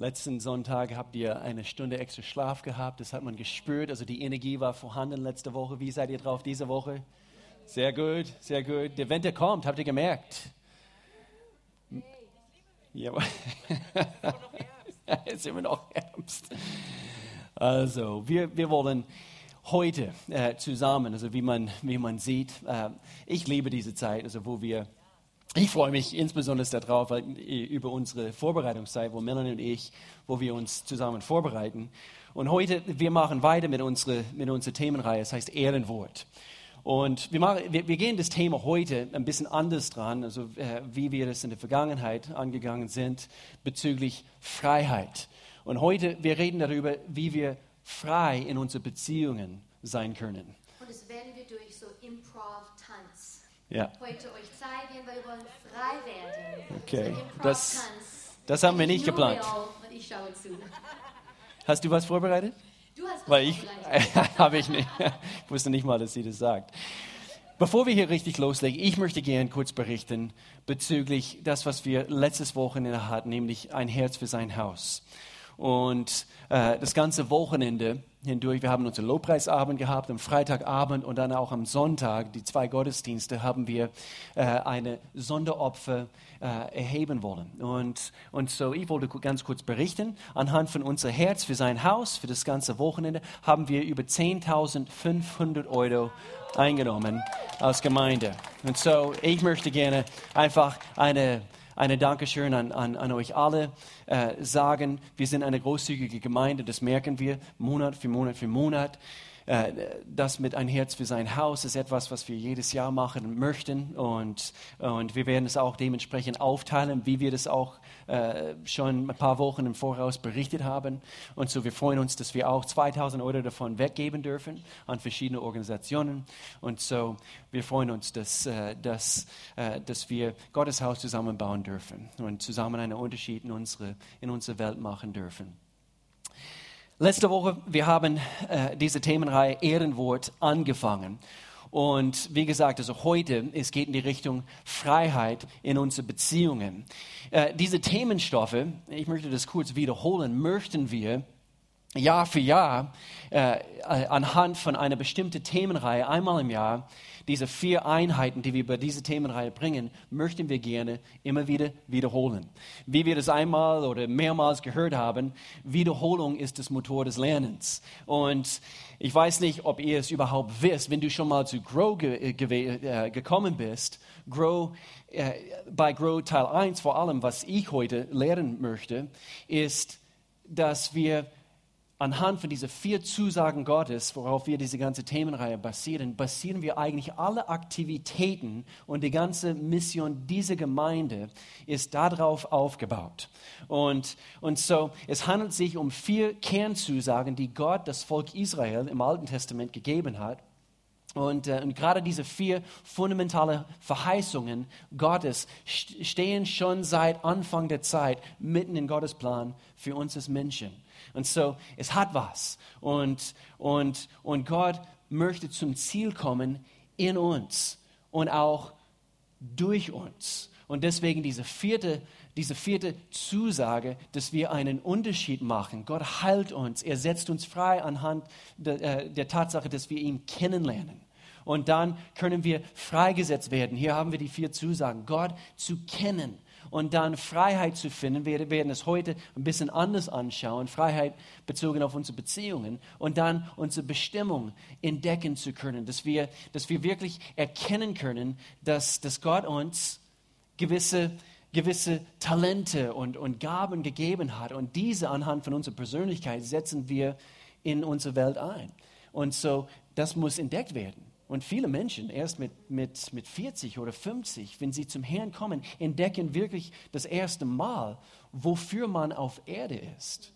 Letzten Sonntag habt ihr eine Stunde extra Schlaf gehabt. Das hat man gespürt. Also die Energie war vorhanden letzte Woche. Wie seid ihr drauf diese Woche? Sehr gut, sehr gut. Der Winter kommt, habt ihr gemerkt? Ja, es ist immer noch Herbst. Also, wir, wir wollen heute äh, zusammen, also wie man, wie man sieht, äh, ich liebe diese Zeit, also wo wir ich freue mich insbesondere darauf, äh, über unsere Vorbereitungszeit, wo Melanie und ich, wo wir uns zusammen vorbereiten. Und heute, wir machen weiter mit unserer, mit unserer Themenreihe, das heißt Ehrenwort. Und wir, machen, wir, wir, gehen das Thema heute ein bisschen anders dran, also äh, wie wir das in der Vergangenheit angegangen sind bezüglich Freiheit. Und heute, wir reden darüber, wie wir frei in unseren Beziehungen sein können. Und das werden wir durch so Improv-Tanz Ja. heute euch zeigen, weil wir wollen frei werden. Okay, das- das haben wir nicht geplant. Real Und ich schaue zu. Hast du was vorbereitet? Du hast was Weil ich, vorbereitet. habe ich nicht. Ich wusste nicht mal, dass sie das sagt. Bevor wir hier richtig loslegen, ich möchte gerne kurz berichten bezüglich das, was wir letztes Wochenende hatten, nämlich ein Herz für sein Haus. Und äh, das ganze Wochenende hindurch, wir haben unseren Lobpreisabend gehabt, am Freitagabend und dann auch am Sonntag, die zwei Gottesdienste, haben wir äh, eine Sonderopfer äh, erheben wollen. Und, und so, ich wollte ganz kurz berichten, anhand von unser Herz für sein Haus, für das ganze Wochenende, haben wir über 10.500 Euro eingenommen als Gemeinde. Und so, ich möchte gerne einfach eine eine Dankeschön an, an, an euch alle äh, sagen. Wir sind eine großzügige Gemeinde, das merken wir Monat für Monat für Monat. Äh, das mit ein Herz für sein Haus ist etwas, was wir jedes Jahr machen möchten und, und wir werden es auch dementsprechend aufteilen, wie wir das auch äh, schon ein paar Wochen im Voraus berichtet haben. Und so wir freuen uns, dass wir auch 2000 Euro davon weggeben dürfen an verschiedene Organisationen. Und so wir freuen uns, dass, äh, dass, dass wir Gottes Haus zusammenbauen dürfen und zusammen einen Unterschied in unsere, in unsere Welt machen dürfen. Letzte Woche, wir haben äh, diese Themenreihe Ehrenwort angefangen. Und wie gesagt, also heute, es geht in die Richtung Freiheit in unsere Beziehungen. Äh, diese Themenstoffe, ich möchte das kurz wiederholen, möchten wir Jahr für Jahr äh, äh, anhand von einer bestimmten Themenreihe einmal im Jahr, diese vier Einheiten, die wir bei dieser Themenreihe bringen, möchten wir gerne immer wieder wiederholen. Wie wir das einmal oder mehrmals gehört haben, Wiederholung ist das Motor des Lernens. Und ich weiß nicht, ob ihr es überhaupt wisst, wenn du schon mal zu Grow ge äh, gewe- äh, gekommen bist, Grow, äh, bei Grow Teil 1 vor allem, was ich heute lehren möchte, ist, dass wir anhand von diesen vier Zusagen Gottes, worauf wir diese ganze Themenreihe basieren, basieren wir eigentlich alle Aktivitäten und die ganze Mission dieser Gemeinde ist darauf aufgebaut. Und, und so, es handelt sich um vier Kernzusagen, die Gott das Volk Israel im Alten Testament gegeben hat. Und, äh, und gerade diese vier fundamentale Verheißungen Gottes st- stehen schon seit Anfang der Zeit mitten in Gottes Plan für uns als Menschen. Und so, es hat was. Und, und, und Gott möchte zum Ziel kommen in uns und auch durch uns. Und deswegen diese vierte, diese vierte Zusage, dass wir einen Unterschied machen. Gott heilt uns, er setzt uns frei anhand der, äh, der Tatsache, dass wir ihn kennenlernen. Und dann können wir freigesetzt werden. Hier haben wir die vier Zusagen. Gott zu kennen und dann Freiheit zu finden. Wir werden es heute ein bisschen anders anschauen. Freiheit bezogen auf unsere Beziehungen und dann unsere Bestimmung entdecken zu können. Dass wir, dass wir wirklich erkennen können, dass, dass Gott uns gewisse, gewisse Talente und, und Gaben gegeben hat. Und diese anhand von unserer Persönlichkeit setzen wir in unsere Welt ein. Und so, das muss entdeckt werden. Und viele Menschen, erst mit, mit, mit 40 oder 50, wenn sie zum Herrn kommen, entdecken wirklich das erste Mal, wofür man auf Erde ist.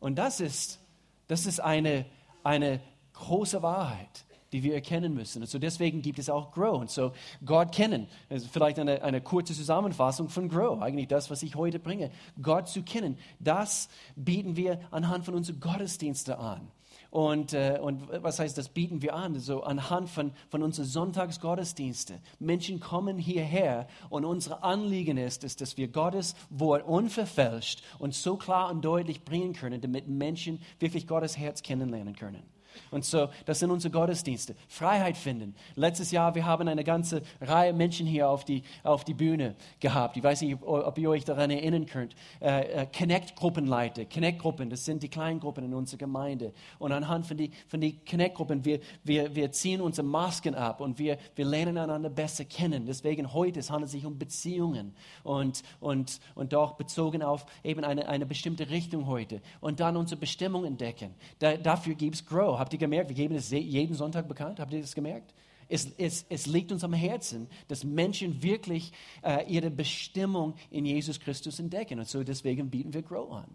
Und das ist, das ist eine, eine große Wahrheit, die wir erkennen müssen. Und so deswegen gibt es auch Grow. Und so Gott kennen. Ist vielleicht eine, eine kurze Zusammenfassung von Grow. Eigentlich das, was ich heute bringe. Gott zu kennen. Das bieten wir anhand von unseren Gottesdiensten an. Und, äh, und was heißt, das bieten wir an, so anhand von, von unseren Sonntagsgottesdiensten. Menschen kommen hierher und unser Anliegen ist es, dass wir Gottes Wort unverfälscht und so klar und deutlich bringen können, damit Menschen wirklich Gottes Herz kennenlernen können. Und so, das sind unsere Gottesdienste. Freiheit finden. Letztes Jahr, wir haben eine ganze Reihe Menschen hier auf die, auf die Bühne gehabt. Ich weiß nicht, ob ihr euch daran erinnern könnt. Äh, äh, Connect-Gruppenleiter. Connect-Gruppen, das sind die Kleingruppen in unserer Gemeinde. Und anhand von den von die Connect-Gruppen, wir, wir, wir ziehen unsere Masken ab und wir, wir lernen einander besser kennen. Deswegen heute, es handelt sich um Beziehungen und, und, und doch bezogen auf eben eine, eine bestimmte Richtung heute. Und dann unsere Bestimmung entdecken. Da, dafür gibt es Grow Habt ihr gemerkt, wir geben es jeden Sonntag bekannt? Habt ihr das gemerkt? Es, es, es liegt uns am Herzen, dass Menschen wirklich äh, ihre Bestimmung in Jesus Christus entdecken. Und so deswegen bieten wir Grow an.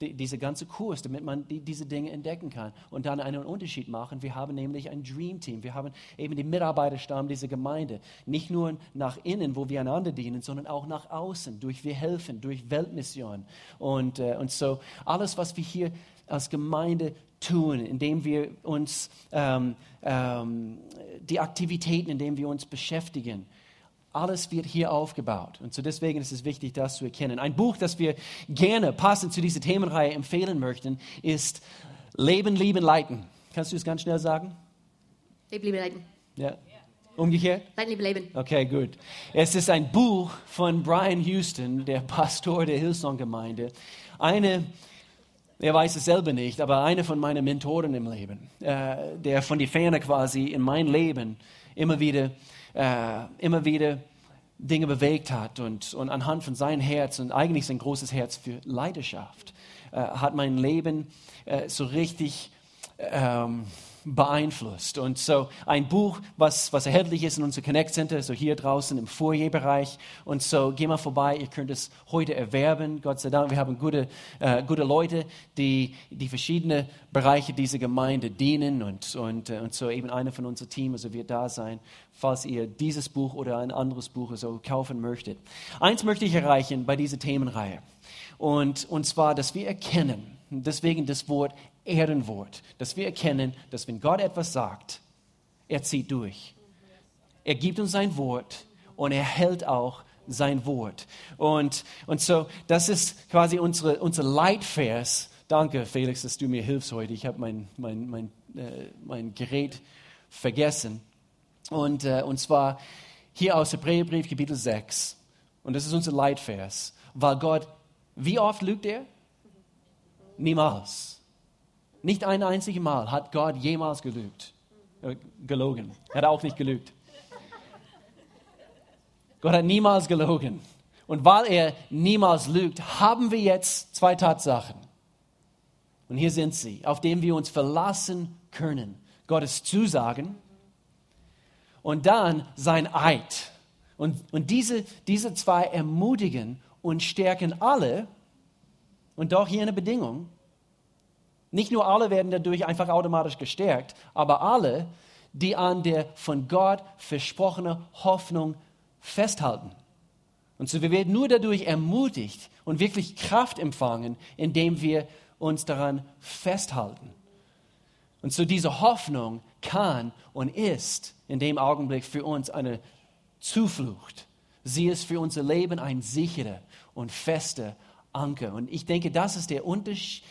Die, diese ganze Kurs, damit man die, diese Dinge entdecken kann und dann einen Unterschied machen. Wir haben nämlich ein Dream Team. Wir haben eben den Mitarbeiterstamm dieser Gemeinde. Nicht nur nach innen, wo wir einander dienen, sondern auch nach außen, durch wir helfen, durch Weltmission. Und, äh, und so alles, was wir hier als Gemeinde tun, indem wir uns ähm, ähm, die Aktivitäten, indem wir uns beschäftigen. Alles wird hier aufgebaut. Und so deswegen ist es wichtig, das zu erkennen. Ein Buch, das wir gerne passend zu dieser Themenreihe empfehlen möchten, ist Leben, Lieben, Leiten. Kannst du es ganz schnell sagen? Leben, Liebe, Leiden. Ja. Umgekehrt? Leiden, Liebe, Leben. Okay, gut. Es ist ein Buch von Brian Houston, der Pastor der Hillsong-Gemeinde. Eine er weiß es selber nicht, aber einer von meinen Mentoren im Leben, äh, der von die Ferne quasi in mein Leben immer wieder, äh, immer wieder Dinge bewegt hat und, und anhand von seinem Herz und eigentlich sein großes Herz für Leidenschaft, äh, hat mein Leben äh, so richtig ähm, beeinflusst. Und so ein Buch, was, was erhältlich ist in unserem Connect Center, so hier draußen im Foyerbereich. Und so geh mal vorbei, ihr könnt es heute erwerben. Gott sei Dank, wir haben gute, äh, gute Leute, die die verschiedenen Bereiche dieser Gemeinde dienen. Und, und, äh, und so eben einer von unserem Team also wird da sein, falls ihr dieses Buch oder ein anderes Buch so kaufen möchtet. Eins möchte ich erreichen bei dieser Themenreihe. Und, und zwar, dass wir erkennen, deswegen das Wort Ehrenwort, dass wir erkennen, dass wenn Gott etwas sagt, er zieht durch. Er gibt uns sein Wort und er hält auch sein Wort. Und, und so, das ist quasi unsere, unser Leitvers. Danke, Felix, dass du mir hilfst heute. Ich habe mein, mein, mein, äh, mein Gerät vergessen. Und, äh, und zwar hier aus Hebräerbrief, Kapitel 6. Und das ist unser Leitvers. Weil Gott, wie oft lügt er? Niemals. Nicht ein einziges Mal hat Gott jemals gelügt, äh, gelogen. Er hat auch nicht gelügt. Gott hat niemals gelogen. Und weil er niemals lügt, haben wir jetzt zwei Tatsachen. Und hier sind sie, auf denen wir uns verlassen können. Gottes Zusagen und dann sein Eid. Und, und diese, diese zwei ermutigen und stärken alle, und doch hier eine Bedingung, nicht nur alle werden dadurch einfach automatisch gestärkt, aber alle, die an der von Gott versprochene Hoffnung festhalten. Und so wir werden nur dadurch ermutigt und wirklich Kraft empfangen, indem wir uns daran festhalten. Und so diese Hoffnung kann und ist in dem Augenblick für uns eine Zuflucht. Sie ist für unser Leben ein sicherer und fester Anker. Und ich denke, das ist der Unterschied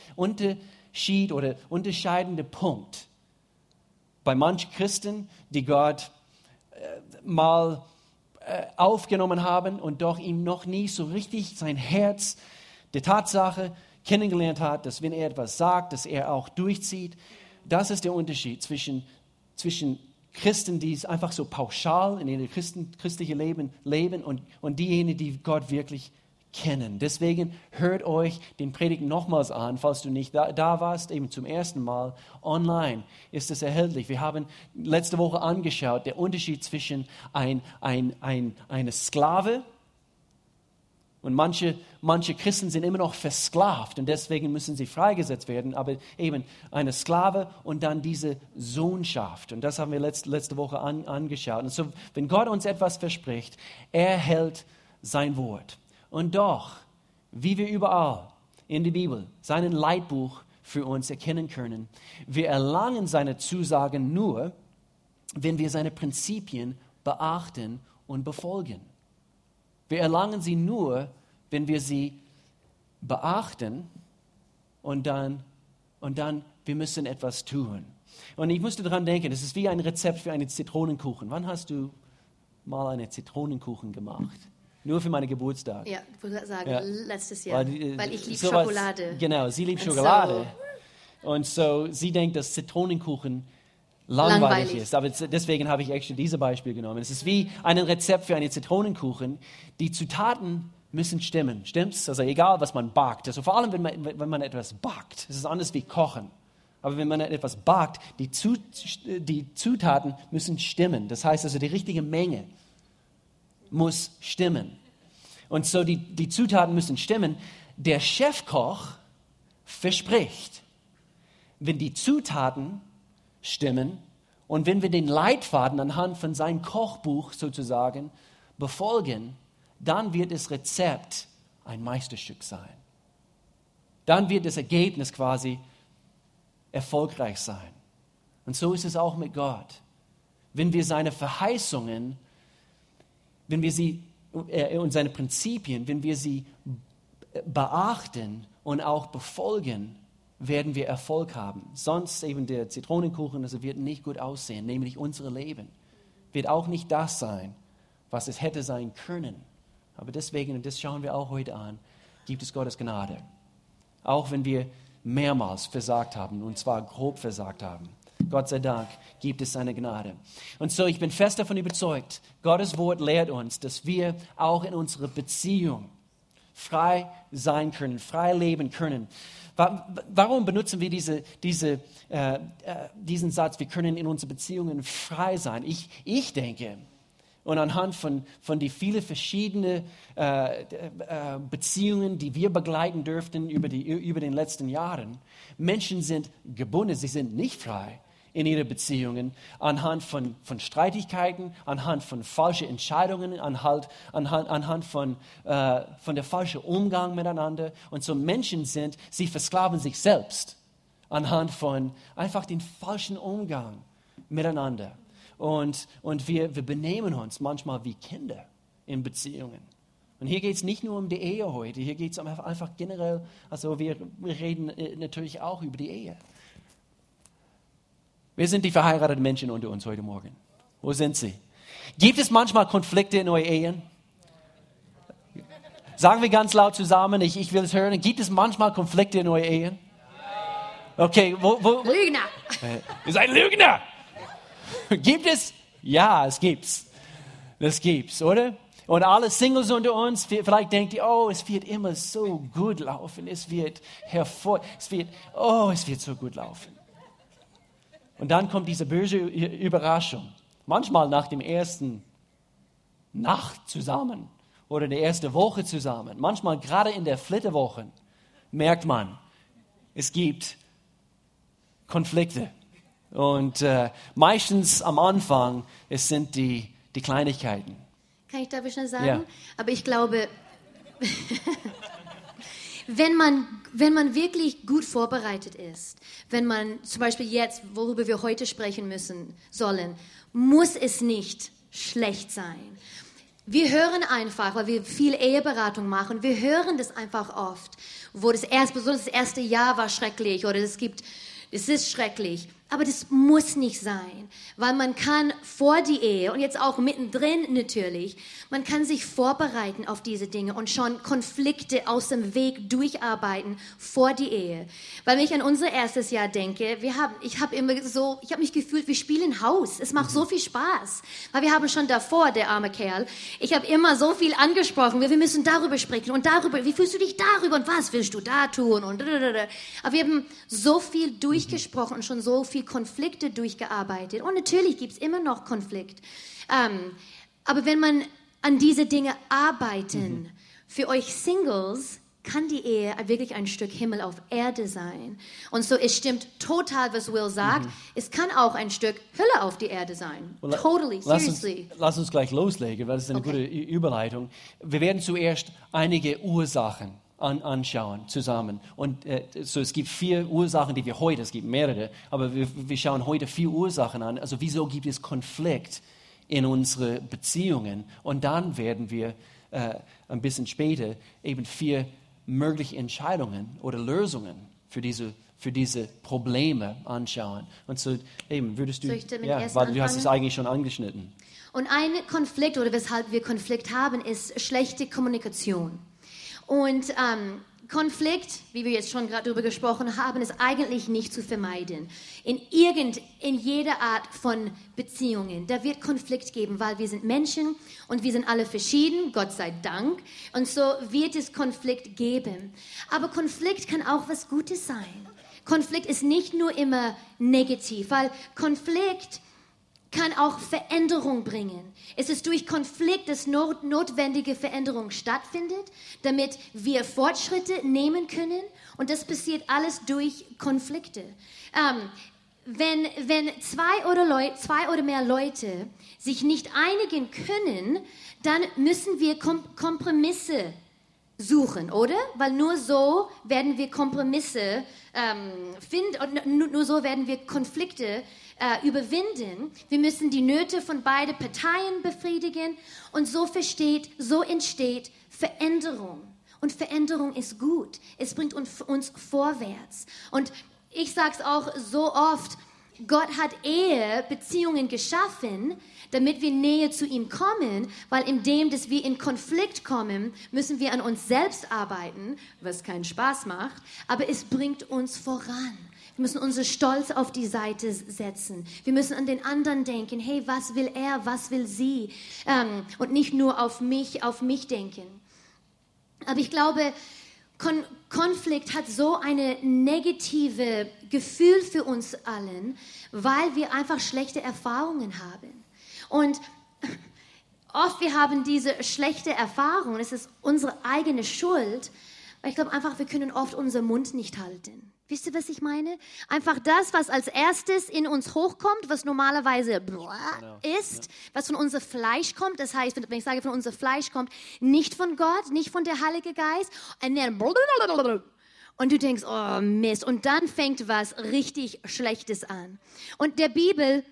Unterschied oder unterscheidende Punkt bei manchen Christen, die Gott äh, mal äh, aufgenommen haben und doch ihm noch nie so richtig sein Herz der Tatsache kennengelernt hat, dass wenn er etwas sagt, dass er auch durchzieht. Das ist der Unterschied zwischen, zwischen Christen, die es einfach so pauschal in ihrem christlichen Leben leben und, und diejenigen, die Gott wirklich kennen. Deswegen hört euch den Predigt nochmals an, falls du nicht da, da, warst, eben zum ersten Mal. Online ist es erhältlich. Wir haben letzte Woche angeschaut, der Unterschied zwischen ein, ein, ein, eine Sklave und manche, manche Christen sind immer noch versklavt und deswegen müssen sie freigesetzt werden, aber eben eine Sklave und dann diese Sohnschaft. Und das haben wir letzte, letzte Woche an, angeschaut. Und so, wenn Gott uns etwas verspricht, er hält sein Wort. Und doch, wie wir überall in der Bibel, seinen Leitbuch für uns erkennen können. Wir erlangen seine Zusagen nur, wenn wir seine Prinzipien beachten und befolgen. Wir erlangen sie nur, wenn wir sie beachten und dann, und dann, wir müssen etwas tun. Und ich musste daran denken, es ist wie ein Rezept für einen Zitronenkuchen. Wann hast du mal einen Zitronenkuchen gemacht? Nur für meinen Geburtstag. Ja, ich würde sagen, Ja. letztes Jahr. Weil, äh, Weil, ich liebe Schokolade. Genau, sie liebt Schokolade. Und so, sie denkt, dass Zitronenkuchen langweilig, Langweilig. ist. Aber deswegen habe ich extra dieses Beispiel genommen. Es ist wie ein Rezept für einen Zitronenkuchen. Die Zutaten müssen stimmen. Stimmt's? Also egal, was man backt. Also vor allem, wenn man, wenn man etwas backt. Es ist anders wie kochen. Aber wenn man etwas backt, die Zutaten müssen stimmen. Das heißt also, die richtige Menge muss stimmen. Und so die, die Zutaten müssen stimmen. Der Chefkoch verspricht, wenn die Zutaten stimmen und wenn wir den Leitfaden anhand von seinem Kochbuch sozusagen befolgen, dann wird das Rezept ein Meisterstück sein. Dann wird das Ergebnis quasi erfolgreich sein. Und so ist es auch mit Gott. Wenn wir seine Verheißungen, wenn wir sie äh, und seine Prinzipien, wenn wir sie beachten und auch befolgen, werden wir Erfolg haben. Sonst eben der Zitronenkuchen, also wird nicht gut aussehen, nämlich unser Leben wird auch nicht das sein, was es hätte sein können. Aber deswegen, und das schauen wir auch heute an, gibt es Gottes Gnade. Auch wenn wir mehrmals versagt haben, und zwar grob versagt haben. Gott sei Dank gibt es seine Gnade. Und so, ich bin fest davon überzeugt, Gottes Wort lehrt uns, dass wir auch in unserer Beziehung frei sein können, frei leben können. Wa- Warum benutzen wir diese, diese, äh, äh, diesen Satz, wir können in unseren Beziehungen frei sein? Ich, ich denke, und anhand von, von die vielen verschiedenen äh, äh, Beziehungen, die wir begleiten dürften über, die, über den letzten Jahren, Menschen sind gebunden, sie sind nicht frei in ihren Beziehungen anhand von, von Streitigkeiten, anhand von falschen Entscheidungen, anhand, anhand, anhand von, äh, von der falschen Umgang miteinander. Und so Menschen sind, sie versklaven sich selbst anhand von einfach den falschen Umgang miteinander. Und, und wir, wir benehmen uns manchmal wie Kinder in Beziehungen. Und hier geht es nicht nur um die Ehe heute, hier geht es einfach generell, also wir, wir reden äh, natürlich auch über die Ehe. Wer sind die verheirateten Menschen unter uns heute Morgen? Wo sind sie? Gibt es manchmal Konflikte in euren Ehen? Sagen wir ganz laut zusammen, ich, ich will es hören. Gibt es manchmal Konflikte in euren Ehen? Okay, wo, wo, Lügner! Ihr seid Lügner. Gibt es? Ja, es gibt's. Das gibt's, oder? Und alle Singles unter uns, vielleicht denkt ihr, oh, es wird immer so gut laufen. Es wird hervor, es wird, oh, es wird so gut laufen. Und dann kommt diese böse Überraschung. Manchmal nach dem ersten Nacht zusammen oder der ersten Woche zusammen. Manchmal gerade in der Flitterwoche merkt man, es gibt Konflikte. Und äh, meistens am Anfang, es sind die, die Kleinigkeiten. Kann ich da schnell sagen? Ja. Aber ich glaube, wenn man, wenn man wirklich gut vorbereitet ist, wenn man zum Beispiel jetzt, worüber wir heute sprechen müssen, sollen, muss es nicht schlecht sein. Wir hören einfach, weil wir viel Eheberatung machen, wir hören das einfach oft, wo das erste, besonders das erste Jahr war schrecklich oder es gibt, es ist schrecklich. Aber das muss nicht sein, weil man kann vor die Ehe und jetzt auch mittendrin natürlich, man kann sich vorbereiten auf diese Dinge und schon Konflikte aus dem Weg durcharbeiten vor die Ehe. Weil wenn ich an unser erstes Jahr denke, wir haben, ich habe immer so, ich habe mich gefühlt, wir spielen Haus. Es macht so viel Spaß, weil wir haben schon davor, der arme Kerl, ich habe immer so viel angesprochen, wir, wir müssen darüber sprechen und darüber, wie fühlst du dich darüber und was willst du da tun und aber wir haben so viel durchgesprochen und schon so viel Konflikte durchgearbeitet. Und natürlich gibt es immer noch Konflikt. Ähm, aber wenn man an diese Dinge arbeiten, für euch Singles kann die Ehe wirklich ein Stück Himmel auf Erde sein. Und so, es stimmt total, was Will sagt. Es kann auch ein Stück Hölle auf die Erde sein. Well, totally, lass uns, seriously. lass uns gleich loslegen, weil das ist eine Okay. gute Überleitung. Wir werden zuerst einige Ursachen an, anschauen zusammen. Und äh, so es gibt vier Ursachen, die wir heute, es gibt mehrere, aber wir, wir schauen heute vier Ursachen an. Also wieso gibt es Konflikt in unsere Beziehungen? Und dann werden wir äh, ein bisschen später eben vier mögliche Entscheidungen oder Lösungen für diese für diese Probleme anschauen. Und so eben würdest du, ja, weil du hast es eigentlich schon angeschnitten. Und ein Konflikt oder weshalb wir Konflikt haben, ist schlechte Kommunikation. Und ähm, Konflikt, wie wir jetzt schon gerade darüber gesprochen haben, ist eigentlich nicht zu vermeiden. In irgend, in jeder Art von Beziehungen, da wird Konflikt geben, weil wir sind Menschen und wir sind alle verschieden, Gott sei Dank. Und so wird es Konflikt geben. Aber Konflikt kann auch was Gutes sein. Konflikt ist nicht nur immer negativ, weil Konflikt kann auch Veränderung bringen. Es ist durch Konflikt, dass not notwendige Veränderung stattfindet, damit wir Fortschritte nehmen können. Und das passiert alles durch Konflikte. Ähm, wenn, wenn zwei, oder zwei oder mehr Leute sich nicht einigen können, dann müssen wir Kom Kompromisse suchen, oder? Weil nur so werden wir Kompromisse ähm, finden und nur so werden wir Konflikte äh, überwinden. Wir müssen die Nöte von beiden Parteien befriedigen und so versteht, so entsteht Veränderung. Und Veränderung ist gut. Es bringt uns, vorwärts. Und ich sage es auch so oft, Gott hat Ehe, Beziehungen geschaffen, damit wir näher zu ihm kommen, weil indem, dass wir in Konflikt kommen, müssen wir an uns selbst arbeiten, was keinen Spaß macht, aber es bringt uns voran. Wir müssen unseren Stolz auf die Seite setzen. Wir müssen an den anderen denken. Hey, was will er? Was will sie? Ähm, und nicht nur auf mich, auf mich denken. Aber ich glaube, Kon Konflikt hat so eine negative Gefühl für uns allen, weil wir einfach schlechte Erfahrungen haben. Und oft wir haben diese schlechte Erfahrung, es ist unsere eigene Schuld, weil ich glaube einfach, wir können oft unseren Mund nicht halten. Wisst ihr, was ich meine? Einfach das, was als erstes in uns hochkommt, was normalerweise genau. ist, was von unserem Fleisch kommt. Das heißt, wenn ich sage, von unserem Fleisch kommt, nicht von Gott, nicht von der Heilige Geist. Und du denkst, oh Mist. Und dann fängt was richtig Schlechtes an. Und der Bibel,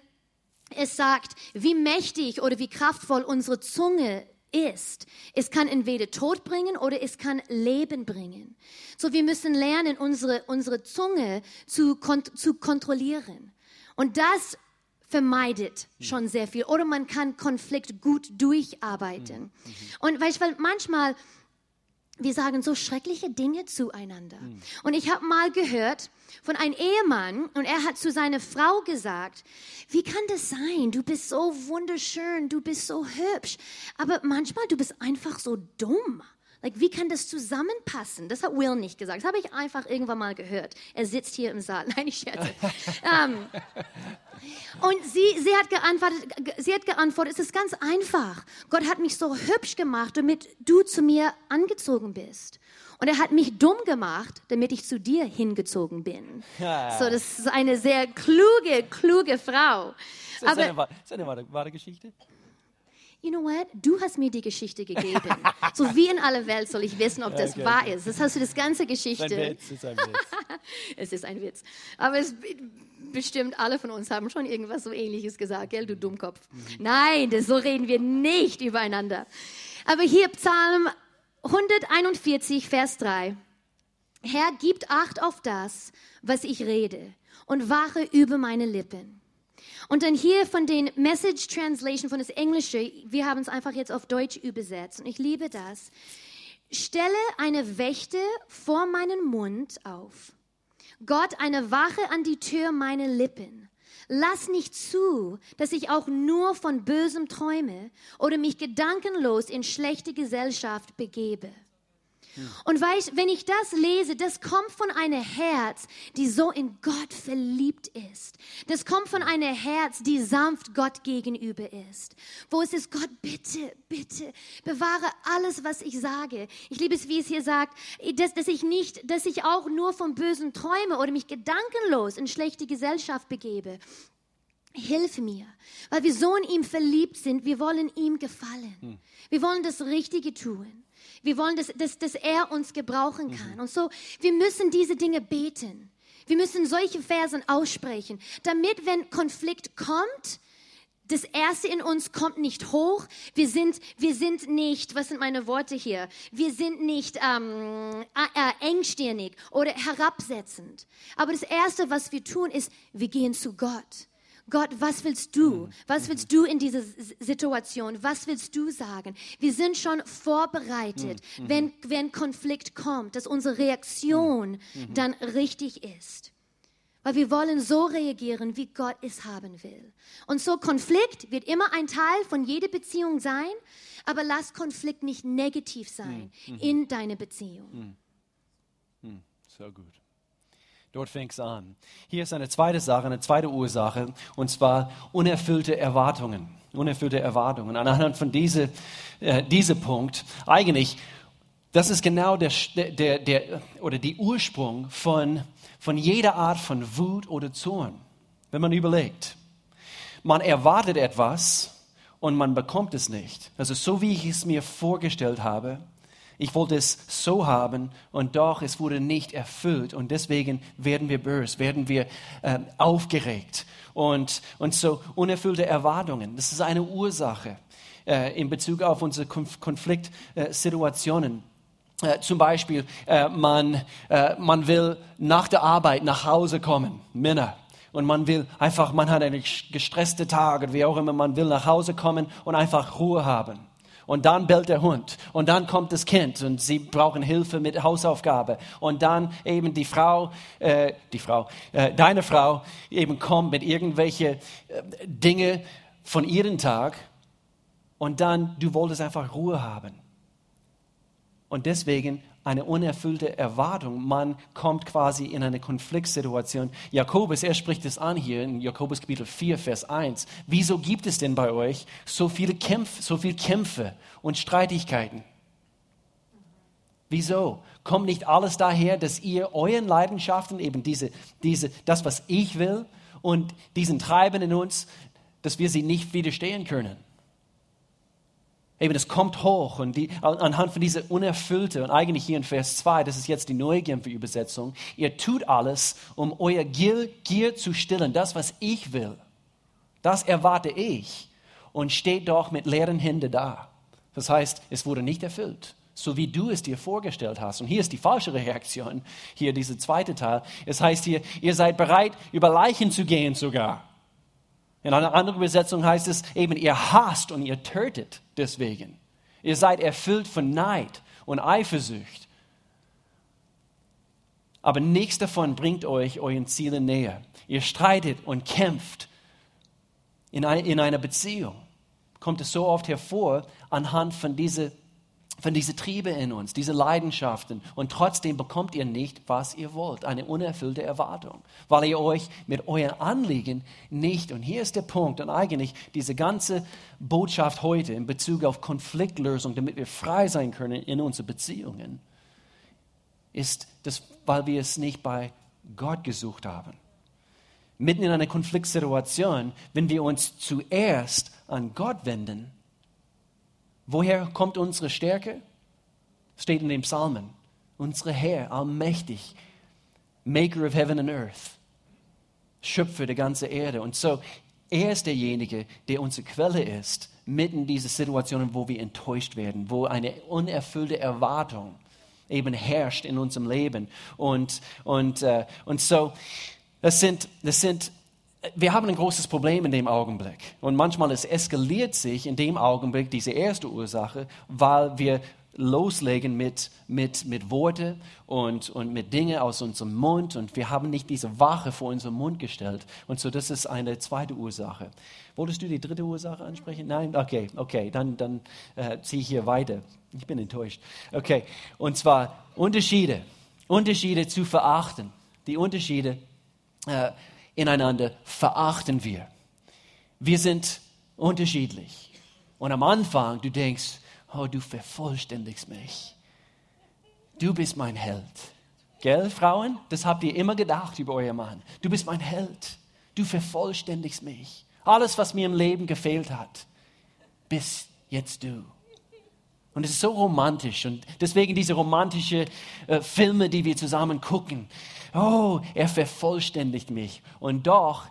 es sagt, wie mächtig oder wie kraftvoll unsere Zunge ist. Es kann entweder Tod bringen oder es kann Leben bringen. So, wir müssen lernen, unsere, unsere Zunge zu, kont zu kontrollieren. Und das vermeidet schon sehr viel. Oder man kann Konflikt gut durcharbeiten. Mhm. Und weißt, weil manchmal wir sagen so schreckliche Dinge zueinander. Mhm. Und ich habe mal gehört von einem Ehemann und er hat zu seiner Frau gesagt, wie kann das sein? Du bist so wunderschön, du bist so hübsch, aber manchmal du bist einfach so dumm. Like, wie kann das zusammenpassen? Das hat Will nicht gesagt. Das habe ich einfach irgendwann mal gehört. Er sitzt hier im Saal. Nein, ich scherze. um, ähm, und sie, sie, hat geantwortet, sie hat geantwortet, es ist ganz einfach. Gott hat mich so hübsch gemacht, damit du zu mir angezogen bist. Und er hat mich dumm gemacht, damit ich zu dir hingezogen bin. Ja. So, das ist eine sehr kluge, kluge Frau. Ist das Aber, eine, wahre, wahre Geschichte? You know what, du hast mir die Geschichte gegeben. so wie in aller Welt soll ich wissen, ob das okay, wahr ist. Das hast du das ganze Geschichte. Es ist ein Witz, es ist ein Witz. Aber es, bestimmt alle von uns haben schon irgendwas so ähnliches gesagt, gell, du Dummkopf. Mhm. Nein, das, so reden wir nicht übereinander. Aber hier Psalm 141, Vers 3. Herr, gibt Acht auf das, was ich rede und wache über meine Lippen. Und dann hier von den Message Translation von das Englische, wir haben es einfach jetzt auf Deutsch übersetzt und ich liebe das. Stelle eine Wächte vor meinen Mund auf. Gott, eine Wache an die Tür meiner Lippen. Lass nicht zu, dass ich auch nur von Bösem träume oder mich gedankenlos in schlechte Gesellschaft begebe. Und weißt, wenn ich das lese, das kommt von einem Herz, die so in Gott verliebt ist. Das kommt von einem Herz, die sanft Gott gegenüber ist. Wo es ist, Gott, bitte, bitte, bewahre alles, was ich sage. Ich liebe es, wie es hier sagt, dass, dass ich nicht, dass ich auch nur vom Bösen träume oder mich gedankenlos in schlechte Gesellschaft begebe. Hilf mir, weil wir so in ihm verliebt sind, wir wollen ihm gefallen. Hm. Wir wollen das Richtige tun. Wir wollen, dass, dass, dass er uns gebrauchen kann. Und so, wir müssen diese Dinge beten. Wir müssen solche Versen aussprechen, damit, wenn Konflikt kommt, das Erste in uns kommt nicht hoch. Wir sind, wir sind nicht, was sind meine Worte hier? Wir sind nicht ähm, äh, engstirnig oder herabsetzend. Aber das Erste, was wir tun, ist, wir gehen zu Gott. Gott, was willst du? Was willst du in dieser Situation? Was willst du sagen? Wir sind schon vorbereitet, wenn, wenn Konflikt kommt, dass unsere Reaktion dann richtig ist. Weil wir wollen so reagieren, wie Gott es haben will. Und so Konflikt wird immer ein Teil von jeder Beziehung sein, aber lass Konflikt nicht negativ sein mhm. in deiner Beziehung. Mhm. Mhm. So gut. Dort fängt es an. Hier ist eine zweite Sache, eine zweite Ursache, und zwar unerfüllte Erwartungen. Unerfüllte Erwartungen. Anhand von diesem äh, diese Punkt, eigentlich, das ist genau der, der, der, oder die Ursprung von von jeder Art von Wut oder Zorn. Wenn man überlegt, man erwartet etwas und man bekommt es nicht. Also so wie ich es mir vorgestellt habe, ich wollte es so haben und doch es wurde nicht erfüllt und deswegen werden wir böse, werden wir äh, aufgeregt und, und so unerfüllte Erwartungen. Das ist eine Ursache äh, in Bezug auf unsere Konfliktsituationen. Äh, zum Beispiel, äh, man, äh, man will nach der Arbeit nach Hause kommen, Männer. Und man will einfach, man hat einen gestressten Tag und wie auch immer, man will nach Hause kommen und einfach Ruhe haben. Und dann bellt der Hund. Und dann kommt das Kind und sie brauchen Hilfe mit Hausaufgabe. Und dann eben die Frau, äh, die Frau, äh, deine Frau eben kommt mit irgendwelche äh, Dinge von ihrem Tag. Und dann, du wolltest einfach Ruhe haben. Und deswegen eine unerfüllte Erwartung. Man kommt quasi in eine Konfliktsituation. Jakobus, er spricht es an hier in Jakobus Kapitel 4, Vers 1. Wieso gibt es denn bei euch so viele Kämpfe, so viele Kämpfe und Streitigkeiten? Wieso? Kommt nicht alles daher, dass ihr euren Leidenschaften, eben diese, diese, das, was ich will, und diesen Treiben in uns, dass wir sie nicht widerstehen können? Eben, es kommt hoch und die, anhand von dieser unerfüllte, und eigentlich hier in Vers 2, das ist jetzt die neue Genfer Übersetzung, ihr tut alles, um euer Gier, Gier zu stillen, das, was ich will. Das erwarte ich und steht doch mit leeren Händen da. Das heißt, es wurde nicht erfüllt, so wie du es dir vorgestellt hast. Und hier ist die falsche Reaktion, hier dieser zweite Teil. Es heißt hier, ihr seid bereit, über Leichen zu gehen sogar. In einer anderen Übersetzung heißt es eben, ihr hasst und ihr tötet deswegen. Ihr seid erfüllt von Neid und Eifersucht. Aber nichts davon bringt euch euren Zielen näher. Ihr streitet und kämpft in, einer Beziehung. Kommt es so oft hervor anhand von dieser von diesen Triebe in uns, diese Leidenschaften. Und trotzdem bekommt ihr nicht, was ihr wollt. Eine unerfüllte Erwartung. Weil ihr euch mit euren Anliegen nicht, und hier ist der Punkt, und eigentlich diese ganze Botschaft heute in Bezug auf Konfliktlösung, damit wir frei sein können in unseren Beziehungen, ist, dass, weil wir es nicht bei Gott gesucht haben. Mitten in einer Konfliktsituation, wenn wir uns zuerst an Gott wenden, Woher kommt unsere Stärke? Steht in den Psalmen. Unsere Herr, allmächtig, Maker of Heaven and Earth, Schöpfer der ganzen Erde. Und so, er ist derjenige, der unsere Quelle ist, mitten in diese Situationen, wo wir enttäuscht werden, wo eine unerfüllte Erwartung eben herrscht in unserem Leben. Und, und, äh, und so, das sind, das sind wir haben ein großes Problem in dem Augenblick. Und manchmal es eskaliert sich in dem Augenblick diese erste Ursache, weil wir loslegen mit, mit, mit Worte und, und mit Dingen aus unserem Mund und wir haben nicht diese Wache vor unserem Mund gestellt. Und so, das ist eine zweite Ursache. Wolltest du die dritte Ursache ansprechen? Nein? Okay, okay, dann, dann äh, ziehe ich hier weiter. Ich bin enttäuscht. Okay, und zwar Unterschiede. Unterschiede zu verachten. Die Unterschiede äh, ineinander verachten wir. Wir sind unterschiedlich. Und am Anfang, du denkst, oh, du vervollständigst mich. Du bist mein Held. Gell, Frauen? Das habt ihr immer gedacht über euer Mann. Du bist mein Held. Du vervollständigst mich. Alles, was mir im Leben gefehlt hat, bist jetzt du. Und es ist so romantisch und deswegen diese romantische äh, Filme, die wir zusammen gucken. Oh, er vervollständigt mich. Und doch,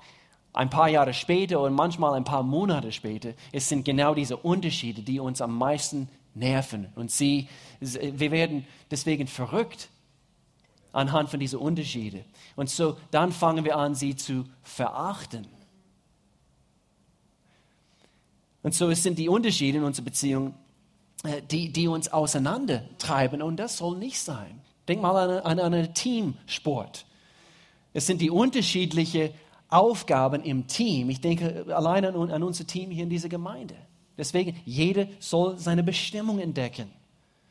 ein paar Jahre später und manchmal ein paar Monate später, es sind genau diese Unterschiede, die uns am meisten nerven. Und sie, wir werden deswegen verrückt anhand von diesen Unterschieden. Und so dann fangen wir an, sie zu verachten. Und so es sind die Unterschiede in unserer Beziehung, äh, die, die uns auseinandertreiben. Und das soll nicht sein. Denk mal an, an, einen Teamsport. Es sind die unterschiedlichen Aufgaben im Team. Ich denke allein an, an unser Team hier in dieser Gemeinde. Deswegen, jeder soll seine Bestimmung entdecken.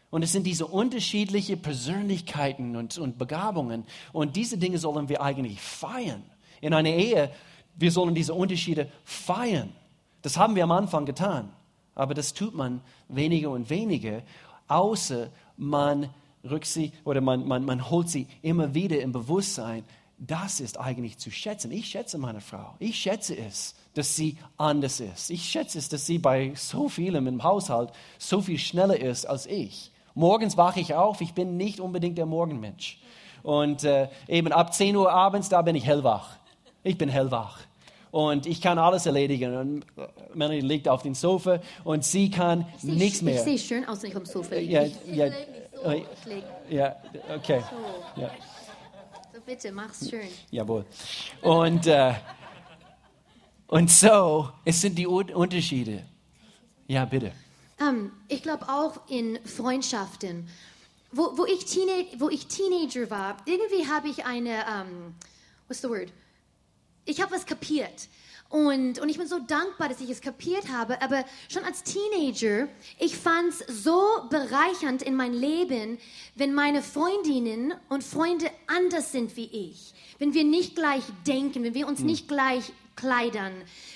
Und es sind diese unterschiedlichen Persönlichkeiten und, und Begabungen. Und diese Dinge sollen wir eigentlich feiern. In einer Ehe, wir sollen diese Unterschiede feiern. Das haben wir am Anfang getan. Aber das tut man weniger und weniger, außer man rückt sie oder man, man, man holt sie immer wieder im Bewusstsein. Das ist eigentlich zu schätzen. Ich schätze meine Frau. Ich schätze es, dass sie anders ist. Ich schätze es, dass sie bei so vielem im Haushalt so viel schneller ist als ich. Morgens wache ich auf, ich bin nicht unbedingt der Morgenmensch. Und äh, eben ab 10 Uhr abends, da bin ich hellwach. Ich bin hellwach und ich kann alles erledigen. Und Melanie liegt auf dem Sofa und sie kann ich nichts mehr. Ich sehe schön aus, wenn ich auf dem Sofa liege. Ja, ja, so. leg Ja, okay. so. Ja, so. Bitte, mach's schön. jawohl. Und, äh, und so, es sind die Un- Unterschiede. Ja, bitte. Ähm, ich glaube auch in Freundschaften. Wo, wo, ich wo ich Teenager war, irgendwie habe ich eine, ähm, what's the word? Ich habe was kapiert. Und, und ich bin so dankbar, dass ich es kapiert habe. Aber schon als Teenager, ich fand es so bereichernd in mein Leben, wenn meine Freundinnen und Freunde anders sind wie ich. Wenn wir nicht gleich denken, wenn wir uns nicht gleich kleidern,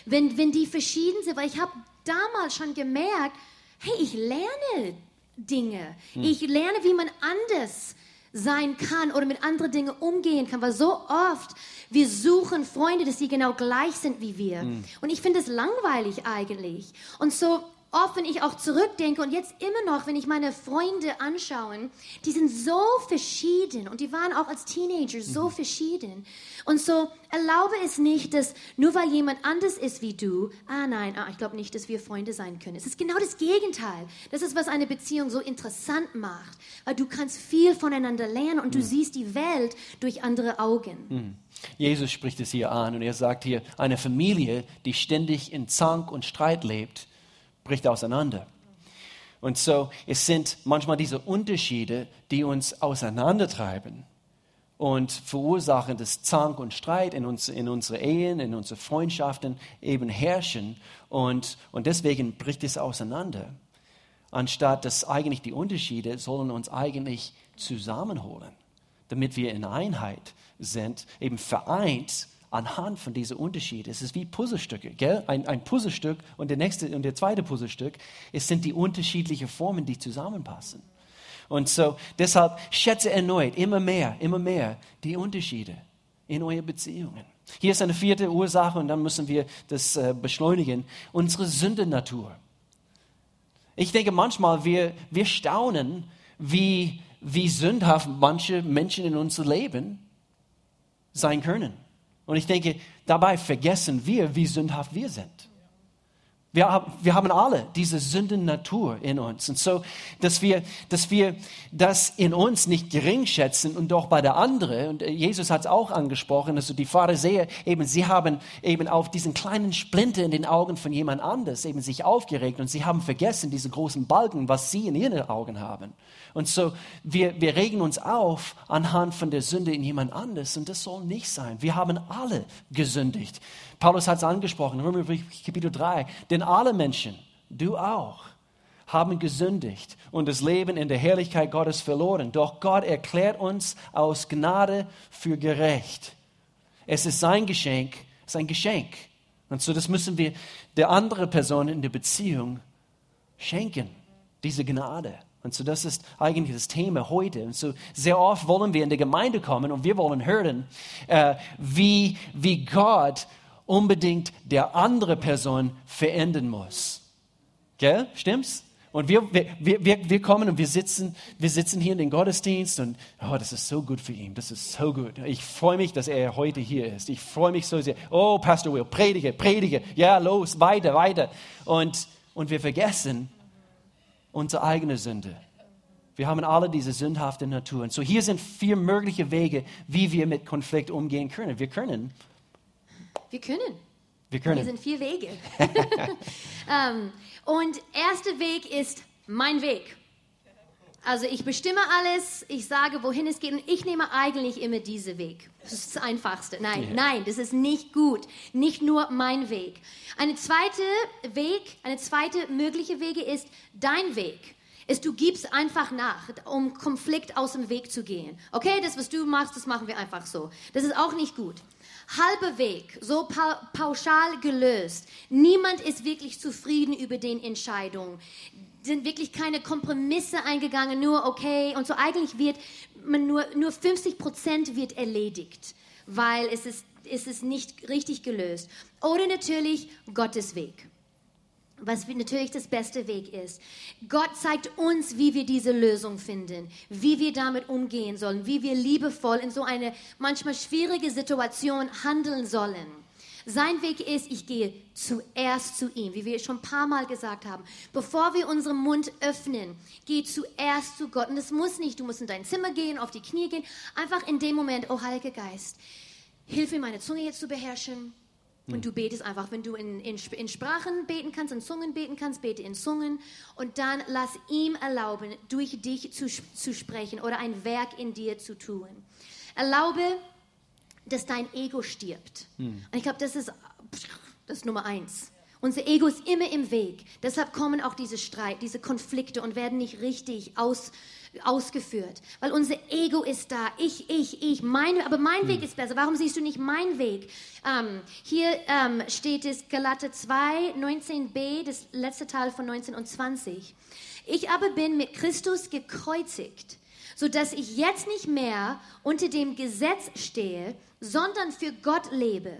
wenn, wenn die verschieden sind. Weil ich habe damals schon gemerkt, hey, ich lerne Dinge. Ich lerne, wie man anders sein kann oder mit anderen Dingen umgehen kann, weil so oft wir suchen Freunde, dass sie genau gleich sind wie wir. Und ich finde es langweilig eigentlich. Und so oft, wenn ich auch zurückdenke und jetzt immer noch, wenn ich meine Freunde anschaue, die sind so verschieden und die waren auch als Teenager so verschieden. Und so erlaube es nicht, dass nur weil jemand anders ist wie du, ah nein, ah, ich glaube nicht, dass wir Freunde sein können. Es ist genau das Gegenteil. Das ist, was eine Beziehung so interessant macht, weil du kannst viel voneinander lernen und du siehst die Welt durch andere Augen. Jesus spricht es hier an und er sagt hier, eine Familie, die ständig in Zank und Streit lebt, bricht auseinander. Und so, es sind manchmal diese Unterschiede, die uns auseinandertreiben und verursachen, dass Zank und Streit in, uns, in unsere Ehen, in unsere Freundschaften eben herrschen. Und, und deswegen bricht es auseinander. Anstatt dass eigentlich die Unterschiede sollen uns eigentlich zusammenholen, damit wir in Einheit sind, eben vereint anhand von diesen Unterschieden. Es ist wie Puzzlestücke, gell? Ein, ein Puzzlestück und der nächste und der zweite Puzzlestück. Es sind die unterschiedlichen Formen, die zusammenpassen. Und so deshalb schätze erneut immer mehr, immer mehr die Unterschiede in euren Beziehungen. Hier ist eine vierte Ursache und dann müssen wir das äh, beschleunigen. Unsere Sündennatur. Ich denke manchmal, wir, wir staunen, wie, wie sündhaft manche Menschen in unserem Leben sein können. Und ich denke, dabei vergessen wir, wie sündhaft wir sind. Wir, haben- wir haben alle diese Sündennatur in uns. Und so, dass wir, dass wir das in uns nicht gering schätzen und doch bei der anderen, und Jesus hat es auch angesprochen, also die Pharisäer, eben, sie haben eben auf diesen kleinen Splinter in den Augen von jemand anders eben sich aufgeregt und sie haben vergessen, diese großen Balken, was sie in ihren Augen haben. Und so, wir, wir regen uns auf anhand von der Sünde in jemand anders und das soll nicht sein. Wir haben alle gesündigt. Paulus hat es angesprochen, Römerbrief Kapitel 3, denn alle Menschen, du auch, haben gesündigt und das Leben in der Herrlichkeit Gottes verloren. Doch Gott erklärt uns aus Gnade für gerecht. Es ist sein Geschenk, es ist ein Geschenk. Und so, das müssen wir der anderen Person in der Beziehung schenken, diese Gnade. Und so, das ist eigentlich das Thema heute. Und so, sehr oft wollen wir in die Gemeinde kommen und wir wollen hören, äh, wie, wie Gott unbedingt der andere Person verändern muss. Gell? Stimmt's? Und wir, wir, wir, wir kommen und wir sitzen, wir sitzen hier in den Gottesdienst und oh, das ist so gut für ihn. Das ist so gut. Ich freue mich, dass er heute hier ist. Ich freue mich so sehr. Oh, Pastor Will, predige, predige. Ja, los, weiter, weiter. Und, und wir vergessen unsere eigene Sünde. Wir haben alle diese sündhafte Natur. Und so hier sind vier mögliche Wege, wie wir mit Konflikt umgehen können. Wir können. Wir können. Wir können. Hier sind vier Wege. ähm, und erster Weg ist mein Weg. Also ich bestimme alles, ich sage, wohin es geht und ich nehme eigentlich immer diesen Weg. Das ist das Einfachste. Nein, yeah. nein, das ist nicht gut. Nicht nur mein Weg. Eine zweite Weg, eine zweite mögliche Wege ist dein Weg ist, du gibst einfach nach, um Konflikt aus dem Weg zu gehen. Okay, das, was du machst, das machen wir einfach so. Das ist auch nicht gut. Halber Weg, so pa pauschal gelöst. Niemand ist wirklich zufrieden über den Entscheidungen. Sind wirklich keine Kompromisse eingegangen, nur okay. Und so eigentlich wird man nur, nur 50 Prozent wird erledigt, weil es ist, es ist nicht richtig gelöst. Oder natürlich Gottes Weg was natürlich das beste Weg ist. Gott zeigt uns, wie wir diese Lösung finden, wie wir damit umgehen sollen, wie wir liebevoll in so eine manchmal schwierige Situation handeln sollen. Sein Weg ist, ich gehe zuerst zu ihm, wie wir schon ein paar Mal gesagt haben. Bevor wir unseren Mund öffnen, geh zuerst zu Gott. Und es muss nicht, du musst in dein Zimmer gehen, auf die Knie gehen. Einfach in dem Moment, oh Heiliger Geist, hilf mir, meine Zunge jetzt zu beherrschen und du betest einfach, wenn du in, in, in, Sprachen beten kannst, in Zungen beten kannst, bete in Zungen. Und dann lass ihm erlauben, durch dich zu, zu sprechen oder ein Werk in dir zu tun. Erlaube, dass dein Ego stirbt. Hm. Und ich glaube, das ist, das ist Nummer eins. Unser Ego ist immer im Weg. Deshalb kommen auch diese Streit, diese Konflikte und werden nicht richtig aus, ausgeführt. Weil unser Ego ist da. Ich, ich, ich. Mein, aber mein hm. Weg ist besser. Warum siehst du nicht meinen Weg? Ähm, hier ähm, steht es Galate 2, 19b, das letzte Teil von 19 und 20. Ich aber bin mit Christus gekreuzigt, sodass ich jetzt nicht mehr unter dem Gesetz stehe, sondern für Gott lebe.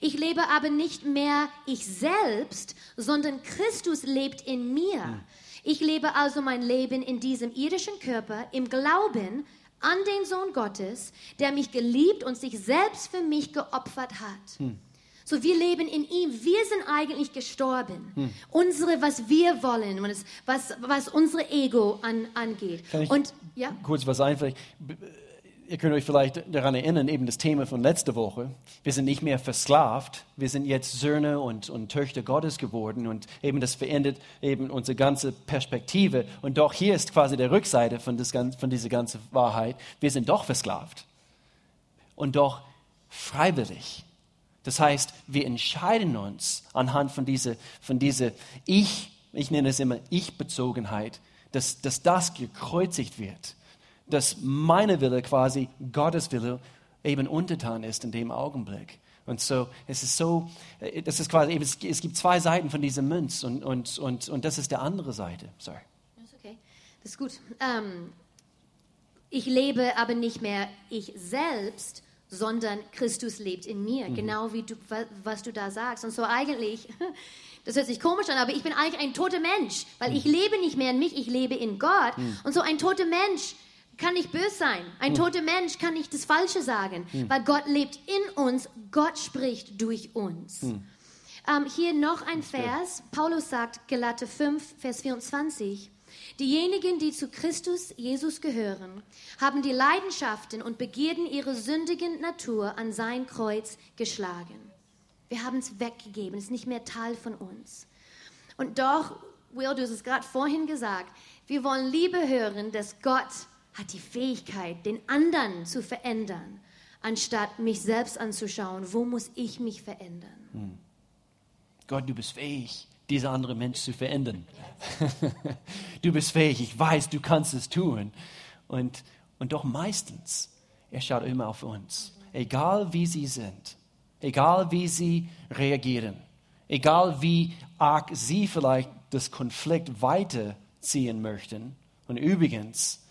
Ich lebe aber nicht mehr ich selbst, sondern Christus lebt in mir. Hm. Ich lebe also mein Leben in diesem irdischen Körper im Glauben an den Sohn Gottes, der mich geliebt und sich selbst für mich geopfert hat. Hm. So, wir leben in ihm. Wir sind eigentlich gestorben. Hm. Unsere, was wir wollen, was, was unsere Ego an, angeht. Kann ich und, ja? kurz was einfach ihr könnt euch vielleicht daran erinnern, eben das Thema von letzter Woche. Wir sind nicht mehr versklavt. Wir sind jetzt Söhne und, und Töchter Gottes geworden. Und eben das verändert eben unsere ganze Perspektive. Und doch hier ist quasi der Rückseite von, das, von dieser ganzen Wahrheit. Wir sind doch versklavt. Und doch freiwillig. Das heißt, wir entscheiden uns anhand von dieser, von dieser Ich, ich nenne es immer Ich-Bezogenheit, dass, dass das gekreuzigt wird dass meine Wille quasi Gottes Wille eben untertan ist in dem Augenblick. Und so, es ist so, äh, das ist quasi, es gibt zwei Seiten von dieser Münz und, und, und, und das ist der andere Seite. Sorry. Das ist okay. Das ist gut. Ähm, ich lebe aber nicht mehr ich selbst, sondern Christus lebt in mir. Mhm. Genau wie du, was du da sagst. Und so eigentlich, das hört sich komisch an, aber ich bin eigentlich ein toter Mensch, weil mhm. ich lebe nicht mehr in mich, ich lebe in Gott. Mhm. Und so ein toter Mensch kann nicht böse sein. Ein hm. toter Mensch kann nicht das Falsche sagen, hm. weil Gott lebt in uns, Gott spricht durch uns. Hm. Ähm, hier noch ein Vers. Paulus sagt, Galate 5, Vers 24. Diejenigen, die zu Christus Jesus gehören, haben die Leidenschaften und Begierden ihrer sündigen Natur an sein Kreuz geschlagen. Wir haben es weggegeben, es ist nicht mehr Teil von uns. Und doch, Will, du hast es gerade vorhin gesagt, wir wollen Liebe hören, dass Gott hat die Fähigkeit, den anderen zu verändern, anstatt mich selbst anzuschauen, wo muss ich mich verändern. Hm. Gott, du bist fähig, dieser andere Mensch zu verändern. du bist fähig, ich weiß, du kannst es tun. Und, und doch meistens, er schaut immer auf uns. Egal wie sie sind, egal wie sie reagieren, egal wie arg sie vielleicht das Konflikt weiterziehen möchten. Und übrigens,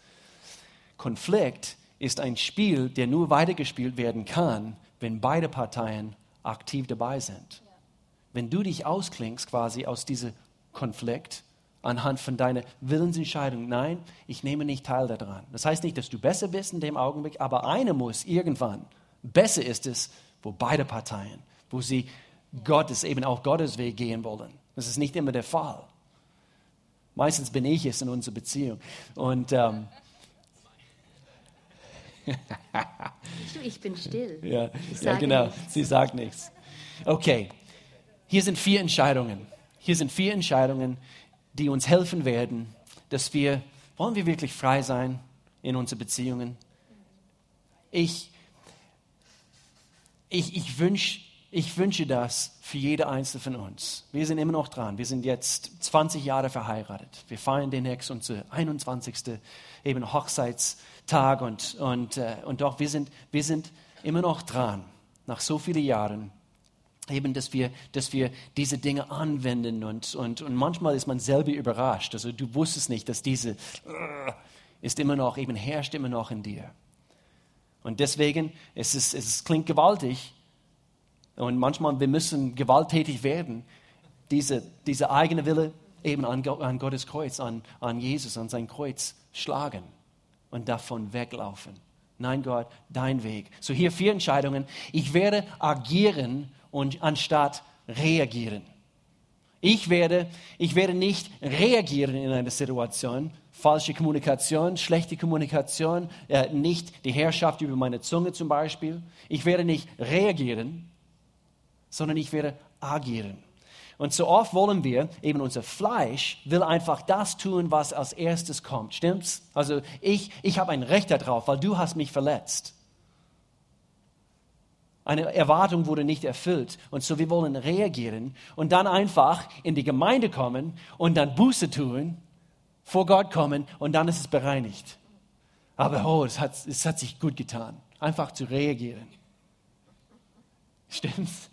Konflikt ist ein Spiel, der nur weitergespielt werden kann, wenn beide Parteien aktiv dabei sind. Wenn du dich ausklingst quasi aus diesem Konflikt, anhand von deiner Willensentscheidung. Nein, ich nehme nicht teil daran. Das heißt nicht, dass du besser bist in dem Augenblick, aber eine muss irgendwann. Besser ist es, wo beide Parteien, wo sie Gottes, eben auch Gottes Weg gehen wollen. Das ist nicht immer der Fall. Meistens bin ich es in unserer Beziehung. Und ähm, ich bin still. Ja, ja genau. Nichts. Sie sagt nichts. Okay, hier sind vier Entscheidungen. Hier sind vier Entscheidungen, die uns helfen werden, dass wir, wollen wir wirklich frei sein in unseren Beziehungen? Ich, ich, ich, wünsch, ich wünsche das für jede einzelne von uns. Wir sind immer noch dran. Wir sind jetzt 20 Jahre verheiratet. Wir feiern den demnächst unser 21. eben Hochzeitstag und, und, äh, und doch, wir sind, wir sind immer noch dran, nach so vielen Jahren eben, dass wir, dass wir diese Dinge anwenden und, und, und manchmal ist man selber überrascht. Also du wusstest nicht, dass diese uh, ist immer noch, eben herrscht immer noch in dir. Und deswegen, es, ist, es klingt gewaltig und manchmal, wir müssen gewalttätig werden, diese, diese eigene Wille eben an, an Gottes Kreuz, an, an Jesus, an sein Kreuz schlagen und davon weglaufen. Nein, Gott, dein Weg. So hier vier Entscheidungen. Ich werde agieren und anstatt reagieren. Ich werde, ich werde nicht reagieren in einer Situation, falsche Kommunikation, schlechte Kommunikation, äh, nicht die Herrschaft über meine Zunge zum Beispiel. Ich werde nicht reagieren, sondern ich werde agieren. Und so oft wollen wir, eben unser Fleisch will einfach das tun, was als erstes kommt. Stimmt's? Also ich, ich habe ein Recht darauf, weil du hast mich verletzt. Eine Erwartung wurde nicht erfüllt. Und so wir wollen reagieren und dann einfach in die Gemeinde kommen und dann Buße tun, vor Gott kommen und dann ist es bereinigt. Aber oh, es hat, es hat sich gut getan, einfach zu reagieren. Stimmt's?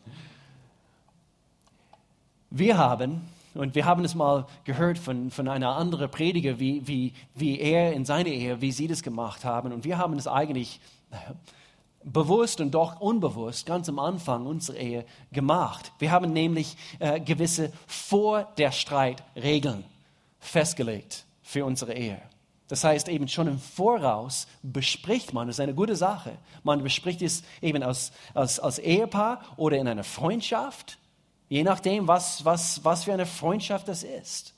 Wir haben, und wir haben es mal gehört von, von einer anderen Prediger, wie, wie, wie er in seiner Ehe, wie sie das gemacht haben. Und wir haben es eigentlich bewusst und doch unbewusst ganz am Anfang unserer Ehe gemacht. Wir haben nämlich äh, gewisse vor der Streit Regeln festgelegt für unsere Ehe. Das heißt, eben schon im Voraus bespricht man, das ist eine gute Sache. Man bespricht es eben als, als, als Ehepaar oder in einer Freundschaft, je nachdem, was, was, was für eine Freundschaft das ist.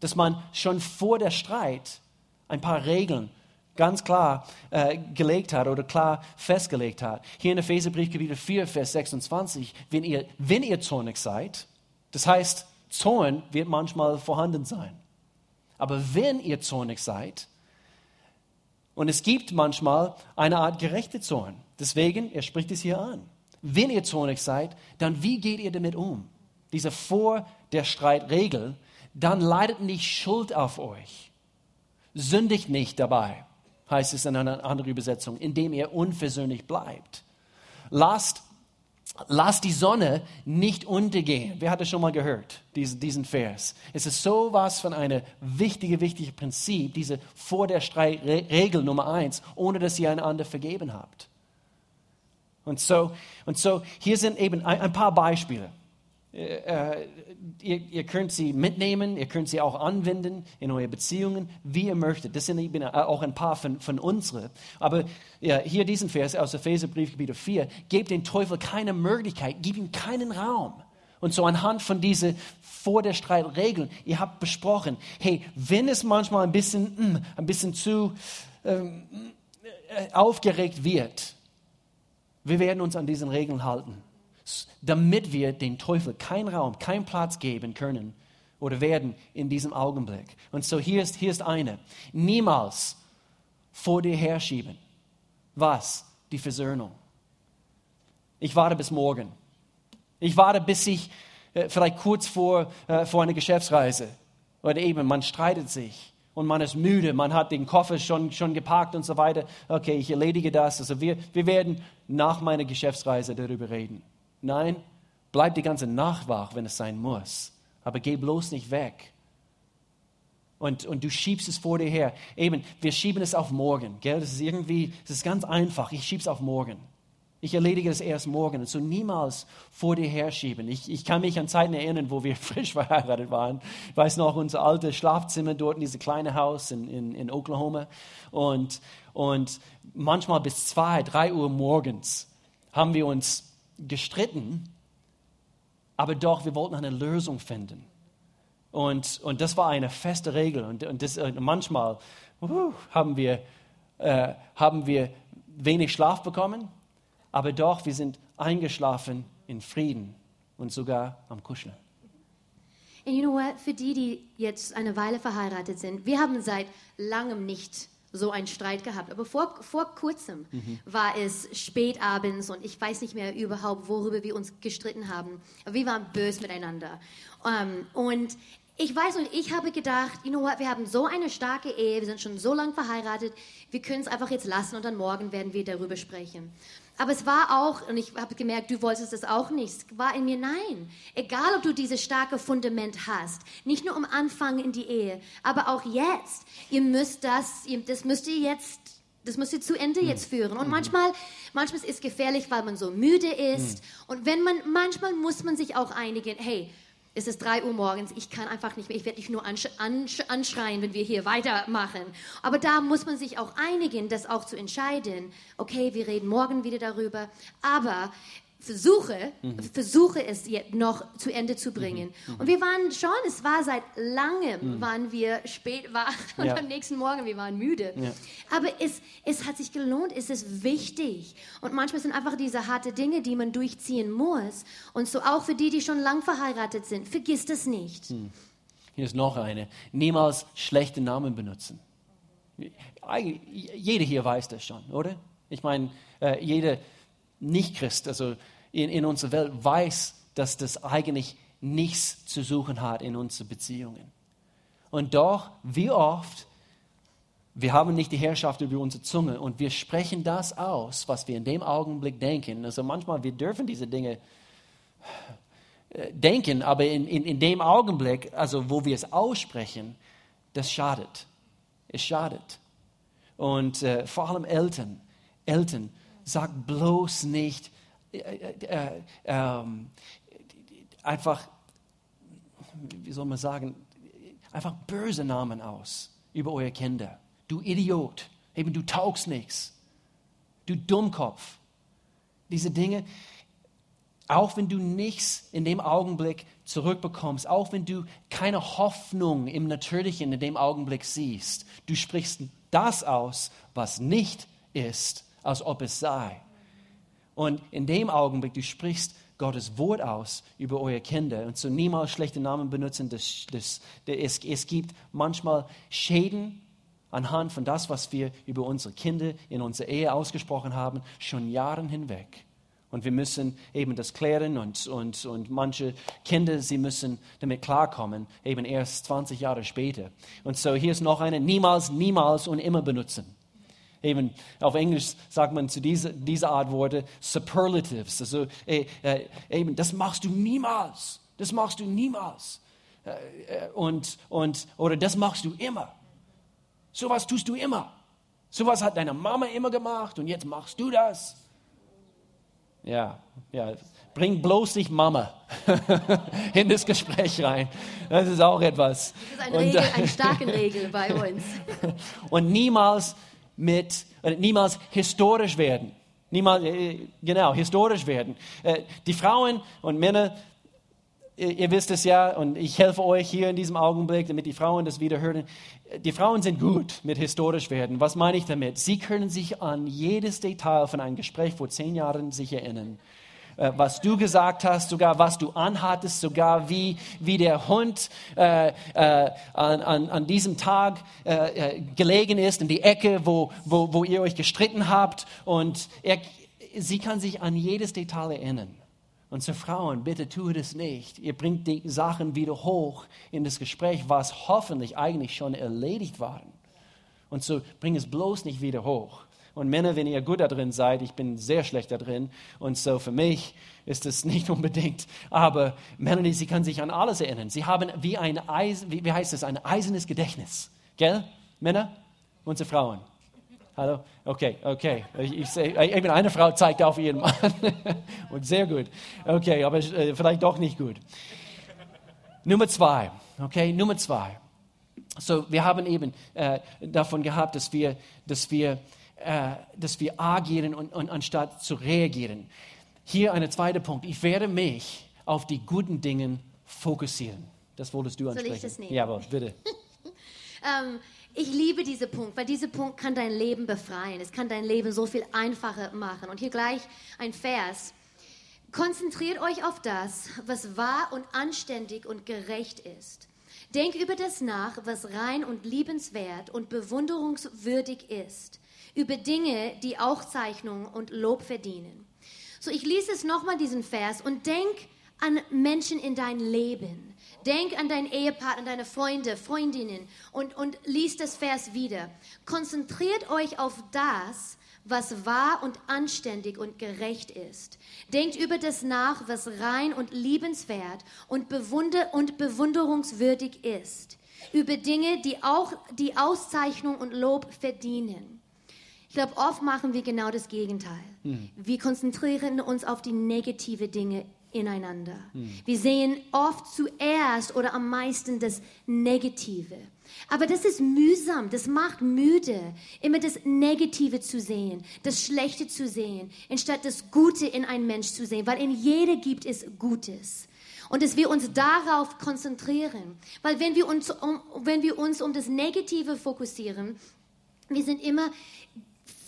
Dass man schon vor der Streit ein paar Regeln ganz klar äh, gelegt hat oder klar festgelegt hat. Hier in Epheserbrief Kapitel 4, Vers 26, wenn ihr, wenn ihr zornig seid, das heißt, Zorn wird manchmal vorhanden sein. Aber wenn ihr zornig seid, und es gibt manchmal eine Art gerechte Zorn, deswegen, er spricht es hier an. Wenn ihr zornig seid, dann wie geht ihr damit um? Diese vor der Streitregel, dann leidet nicht Schuld auf euch. Sündigt nicht dabei heißt es in einer anderen Übersetzung, indem ihr unversöhnlich bleibt. Lasst, lasst die Sonne nicht untergehen. Wer hat das schon mal gehört, diesen, diesen Vers? Es ist so was von einem wichtigen, wichtigen Prinzip, diese vor der Streitregel Nummer eins, ohne dass ihr einander vergeben habt. Und so, und so hier sind eben ein, ein paar Beispiele. Äh, äh, ihr, ihr, könnt sie mitnehmen, ihr könnt sie auch anwenden in eure Beziehungen, wie ihr möchtet. Das sind eben auch ein paar von, von unseren. Aber ja, hier diesen Vers aus Epheserbrief Kapitel 4, gebt dem Teufel keine Möglichkeit, gib ihm keinen Raum. Und so anhand von diesen vor der Streit Regeln, ihr habt besprochen, hey, wenn es manchmal ein bisschen, mm, ein bisschen zu ähm, äh, aufgeregt wird, wir werden uns an diesen Regeln halten damit wir den Teufel keinen Raum, keinen Platz geben können oder werden in diesem Augenblick. Und so hier ist, hier ist eine. Niemals vor dir herschieben. Was? Die Versöhnung. Ich warte bis morgen. Ich warte, bis ich äh, vielleicht kurz vor, äh, vor einer Geschäftsreise oder eben man streitet sich und man ist müde, man hat den Koffer schon, schon geparkt und so weiter. Okay, ich erledige das. Also wir, wir werden nach meiner Geschäftsreise darüber reden. Nein, bleib die ganze Nacht wach, wenn es sein muss. Aber geh bloß nicht weg. Und, und du schiebst es vor dir her. Eben, wir schieben es auf morgen. Gell? Das ist irgendwie, das ist ganz einfach. Ich schiebe es auf morgen. Ich erledige es erst morgen und so niemals vor dir herschieben. Ich, ich kann mich an Zeiten erinnern, wo wir frisch verheiratet waren. Ich weiß noch, unser altes Schlafzimmer dort in diesem kleinen Haus in, in, in Oklahoma. Und, und manchmal bis zwei, drei Uhr morgens haben wir uns gestritten, aber doch, wir wollten eine Lösung finden. Und, und das war eine feste Regel. Und, und, das, und manchmal uh, haben, wir, äh, haben wir wenig Schlaf bekommen, aber doch, wir sind eingeschlafen in Frieden und sogar am Kuscheln. And you know what? Für die, die jetzt eine Weile verheiratet sind, wir haben seit langem nicht so einen Streit gehabt. Aber vor, vor kurzem mhm. war es spät abends und ich weiß nicht mehr überhaupt, worüber wir uns gestritten haben. Aber wir waren böse miteinander. Um, ähm, und ich weiß und ich habe gedacht, you know what, wir haben so eine starke Ehe, wir sind schon so lange verheiratet, wir können es einfach jetzt lassen und dann morgen werden wir darüber sprechen. Aber es war auch, und ich habe gemerkt, du wolltest es auch nicht, es war in mir, nein. Egal, ob du dieses starke Fundament hast, nicht nur am Anfang in die Ehe, aber auch jetzt, ihr müsst das, das müsst ihr jetzt das müsst ihr zu Ende hm. jetzt führen. Und mhm. manchmal, manchmal ist es gefährlich, weil man so müde ist. Mhm. Und wenn man, manchmal muss man sich auch einigen, hey, es ist 3 Uhr morgens, ich kann einfach nicht mehr, ich werde dich nur ansch ansch anschreien, wenn wir hier weitermachen. Aber da muss man sich auch einigen, das auch zu entscheiden. Okay, wir reden morgen wieder darüber, aber versuche, mhm. versuche es jetzt noch zu Ende zu bringen. Mhm. Und wir waren schon, es war seit langem, mhm. waren wir spät wach und ja. am nächsten Morgen, wir waren müde. Ja. Aber es, es hat sich gelohnt, es ist wichtig. Und manchmal sind einfach diese harte Dinge, die man durchziehen muss. Und so auch für die, die schon lang verheiratet sind, vergiss das nicht. Hm. Hier ist noch eine. Niemals schlechte Namen benutzen. Jeder hier weiß das schon, oder? Ich meine, äh, jeder Nicht-Christ, also in, in unserer Welt, weiß, dass das eigentlich nichts zu suchen hat in unseren Beziehungen. Und doch, wie oft, wir haben nicht die Herrschaft über unsere Zunge und wir sprechen das aus, was wir in dem Augenblick denken. Also manchmal, wir dürfen diese Dinge äh, denken, aber in, in, in dem Augenblick, also wo wir es aussprechen, das schadet. Es schadet. Und äh, vor allem Eltern, Eltern, sagt bloß nicht, äh, äh, äh, einfach, wie soll man sagen, einfach böse Namen aus über eure Kinder. Du Idiot, eben du taugst nichts. Du Dummkopf. Diese Dinge, auch wenn du nichts in dem Augenblick zurückbekommst, auch wenn du keine Hoffnung im Natürlichen in dem Augenblick siehst, du sprichst das aus, was nicht ist als ob es sei. Und in dem Augenblick, du sprichst Gottes Wort aus über eure Kinder und so niemals schlechte Namen benutzen. Das, das, das, es, es gibt manchmal Schäden anhand von das, was wir über unsere Kinder in unserer Ehe ausgesprochen haben, schon Jahre hinweg. Und wir müssen eben das klären und, und, und manche Kinder, sie müssen damit klarkommen, eben erst 20 Jahre später. Und so hier ist noch eine, niemals, niemals und immer benutzen. Eben auf Englisch sagt man zu dieser, dieser Art Worte Superlatives. Also äh, äh, eben, das machst du niemals. Das machst du niemals. Äh, äh und, und, oder das machst du immer. Sowas tust du immer. Sowas hat deine Mama immer gemacht und jetzt machst du das. Ja, ja. Bring bloß nicht Mama in das Gespräch rein. Das ist auch etwas. Das ist eine, Regel, eine starke Regel bei uns. und niemals mit, äh, niemals historisch werden. Niemals, äh, genau, historisch werden. Äh, die Frauen und Männer, ihr wisst es ja, und ich helfe euch hier in diesem Augenblick, damit die Frauen das wieder hören. Die Frauen sind gut mit historisch werden. Was meine ich damit? Sie können sich an jedes Detail von einem Gespräch vor zehn Jahren sich erinnern. Äh, was du gesagt hast, sogar was du anhattest, sogar wie, wie der Hund äh, äh, an, an, an diesem Tag äh, äh, gelegen ist, in die Ecke, wo, wo, wo ihr euch gestritten habt. Und er, sie kann sich an jedes Detail erinnern. Und zu Frauen, bitte tue das nicht. Ihr bringt die Sachen wieder hoch in das Gespräch, was hoffentlich eigentlich schon erledigt waren. Und so bring es bloß nicht wieder hoch. Und Männer, wenn ihr gut da drin seid, ich bin sehr schlecht da drin. Und so für mich ist es nicht unbedingt. Aber Melanie, sie kann sich an alles erinnern. Sie haben wie ein Eisen, wie, wie heißt es, ein eisernes Gedächtnis. Gell, Männer? Unsere Frauen. Hallo? Okay, okay. Ich, ich sehe, eben eine Frau zeigt auf ihren Mann. Und sehr gut. Okay, aber äh, vielleicht doch nicht gut. Nummer zwei. Okay, Nummer zwei. So, wir haben eben äh, davon gehabt, dass wir, dass wir, äh, dass wir agieren und, und anstatt zu reagieren. Hier ein zweiter Punkt. Ich werde mich auf die guten Dinge fokussieren. Das wolltest du ansprechen. Soll ich das nehmen? Jawohl, bitte. ähm, ich liebe diesen Punkt, weil dieser Punkt kann dein Leben befreien. Es kann dein Leben so viel einfacher machen. Und hier gleich ein Vers. Konzentriert euch auf das, was wahr und anständig und gerecht ist. Denk über das nach, was rein und liebenswert und bewunderungswürdig ist. Über Dinge, die auch Zeichnung und Lob verdienen. So, ich lese es nochmal, diesen Vers, und denk an Menschen in dein Leben. Denk an deinen Ehepartner, deine Freunde, Freundinnen und, und lies das Vers wieder. Konzentriert euch auf das, was wahr und anständig und gerecht ist. Denkt über das nach, was rein und liebenswert und, bewunder und bewunderungswürdig ist. Über Dinge, die auch die Auszeichnung und Lob verdienen. Ich glaube, oft machen wir genau das Gegenteil. Mhm. Wir konzentrieren uns auf die negative Dinge ineinander. Hm. Wir sehen oft zuerst oder am meisten das Negative. Aber das ist mühsam, das macht müde, immer das Negative zu sehen, das Schlechte zu sehen, anstatt das Gute in einem Mensch zu sehen, weil in jeder gibt es Gutes. Und dass wir uns darauf konzentrieren. Weil wenn wir uns um, wenn wir uns um das Negative fokussieren, wir sind immer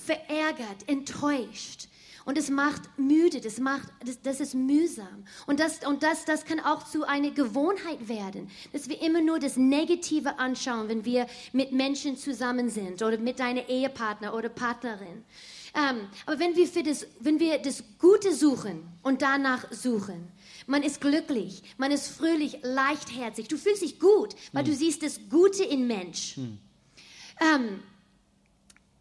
verärgert, enttäuscht. Und es macht müde, das, macht, das, das ist mühsam. Und, das, und das, das kann auch zu einer Gewohnheit werden, dass wir immer nur das Negative anschauen, wenn wir mit Menschen zusammen sind oder mit deinem Ehepartner oder Partnerin. Ähm, aber wenn wir, für das, wenn wir das Gute suchen und danach suchen, man ist glücklich, man ist fröhlich, leichtherzig, du fühlst dich gut, weil hm. du siehst das Gute in Mensch. Hm. Ähm,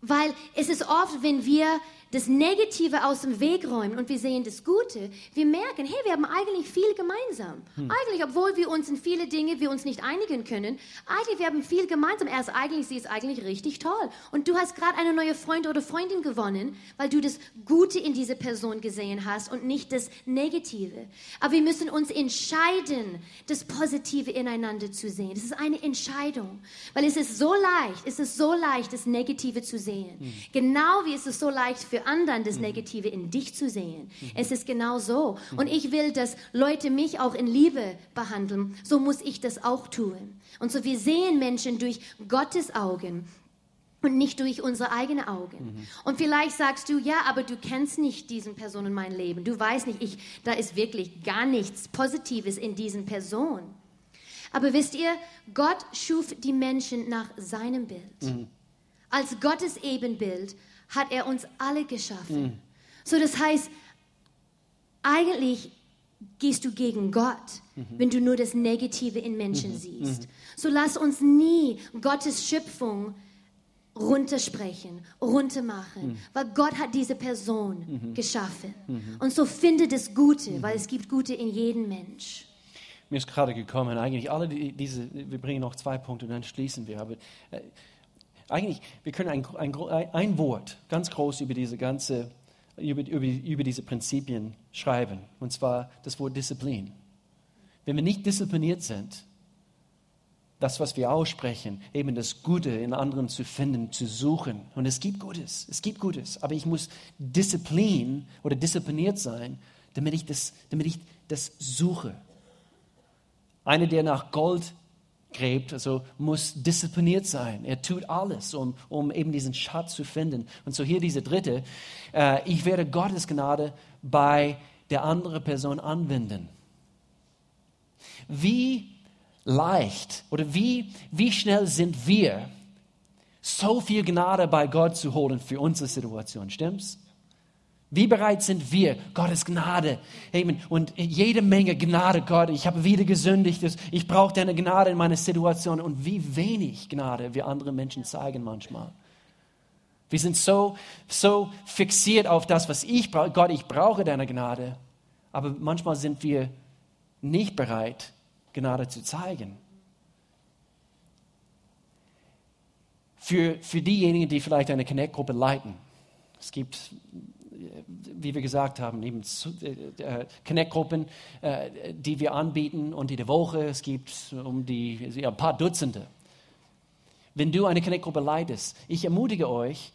weil es ist oft, wenn wir das Negative aus dem Weg räumen und wir sehen das Gute, wir merken, hey, wir haben eigentlich viel gemeinsam. Hm. Eigentlich, obwohl wir uns in viele Dinge wir uns nicht einigen können, eigentlich wir haben viel gemeinsam. Er ist eigentlich, sie ist eigentlich richtig toll. Und du hast gerade eine neue Freund oder Freundin gewonnen, weil du das Gute in dieser Person gesehen hast und nicht das Negative. Aber wir müssen uns entscheiden, das Positive ineinander zu sehen. Das ist eine Entscheidung, weil es ist so leicht, es ist so leicht, das Negative zu sehen. Hm. Genau wie es ist so leicht für anderen das mhm. Negative in dich zu sehen. Mhm. Es ist genau so. Mhm. Und ich will, dass Leute mich auch in Liebe behandeln. So muss ich das auch tun. Und so wir sehen Menschen durch Gottes Augen und nicht durch unsere eigenen Augen. Mhm. Und vielleicht sagst du, ja, aber du kennst nicht diesen Person in meinem Leben. Du weißt nicht, ich, da ist wirklich gar nichts Positives in diesen Person. Aber wisst ihr, Gott schuf die Menschen nach seinem Bild. Mhm. Als Gottes Ebenbild hat er uns alle geschaffen. Mhm. So, das heißt, eigentlich gehst du gegen Gott, mhm. wenn du nur das Negative in Menschen mhm. siehst. Mhm. So lass uns nie Gottes Schöpfung runtersprechen, runtermachen, mhm. weil Gott hat diese Person mhm. geschaffen. Mhm. Und so finde das Gute, weil es gibt Gute in jedem Mensch. Mir ist gerade gekommen, eigentlich alle die, diese, wir bringen noch zwei Punkte und dann schließen wir. Aber äh, eigentlich, wir können ein, ein, ein Wort ganz groß über diese ganze, über, über, über diese Prinzipien schreiben, und zwar das Wort Disziplin. Wenn wir nicht diszipliniert sind, das, was wir aussprechen, eben das Gute in anderen zu finden, zu suchen. Und es gibt Gutes, es gibt Gutes, aber ich muss Disziplin oder diszipliniert sein, damit ich das, damit ich das suche. Einer, der nach Gold gräbt, also muss diszipliniert sein. Er tut alles, um, um eben diesen Schatz zu finden. Und so hier diese dritte, äh, ich werde Gottes Gnade bei der anderen Person anwenden. Wie leicht oder wie, wie schnell sind wir, so viel Gnade bei Gott zu holen für unsere Situation, stimmt's? Wie bereit sind wir, Gottes Gnade eben, und jede Menge Gnade, Gott, ich habe wieder gesündigt, ich brauche deine Gnade in meiner Situation und wie wenig Gnade wir anderen Menschen zeigen manchmal. Wir sind so, so fixiert auf das, was ich brauche. Gott, ich brauche deine Gnade. Aber manchmal sind wir nicht bereit, Gnade zu zeigen. für, für diejenigen, die vielleicht eine Connect-Gruppe leiten. Es gibt, wie wir gesagt haben, eben äh, Connect-Gruppen, äh, die wir anbieten und der Woche. Es gibt um die, ja, ein paar Dutzende. Wenn du eine Connect-Gruppe leitest, ich ermutige euch,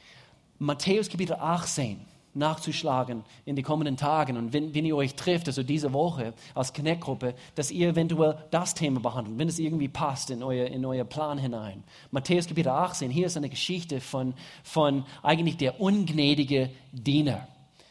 Matthäus Kapitel 18 nachzuschlagen in den kommenden Tagen. Und wenn, wenn ihr euch trifft, also diese Woche als Connect-Gruppe, dass ihr eventuell das Thema behandelt, wenn es irgendwie passt in euer, in euer Plan hinein. Matthäus Kapitel 18, hier ist eine Geschichte von, von eigentlich der ungnädige Diener.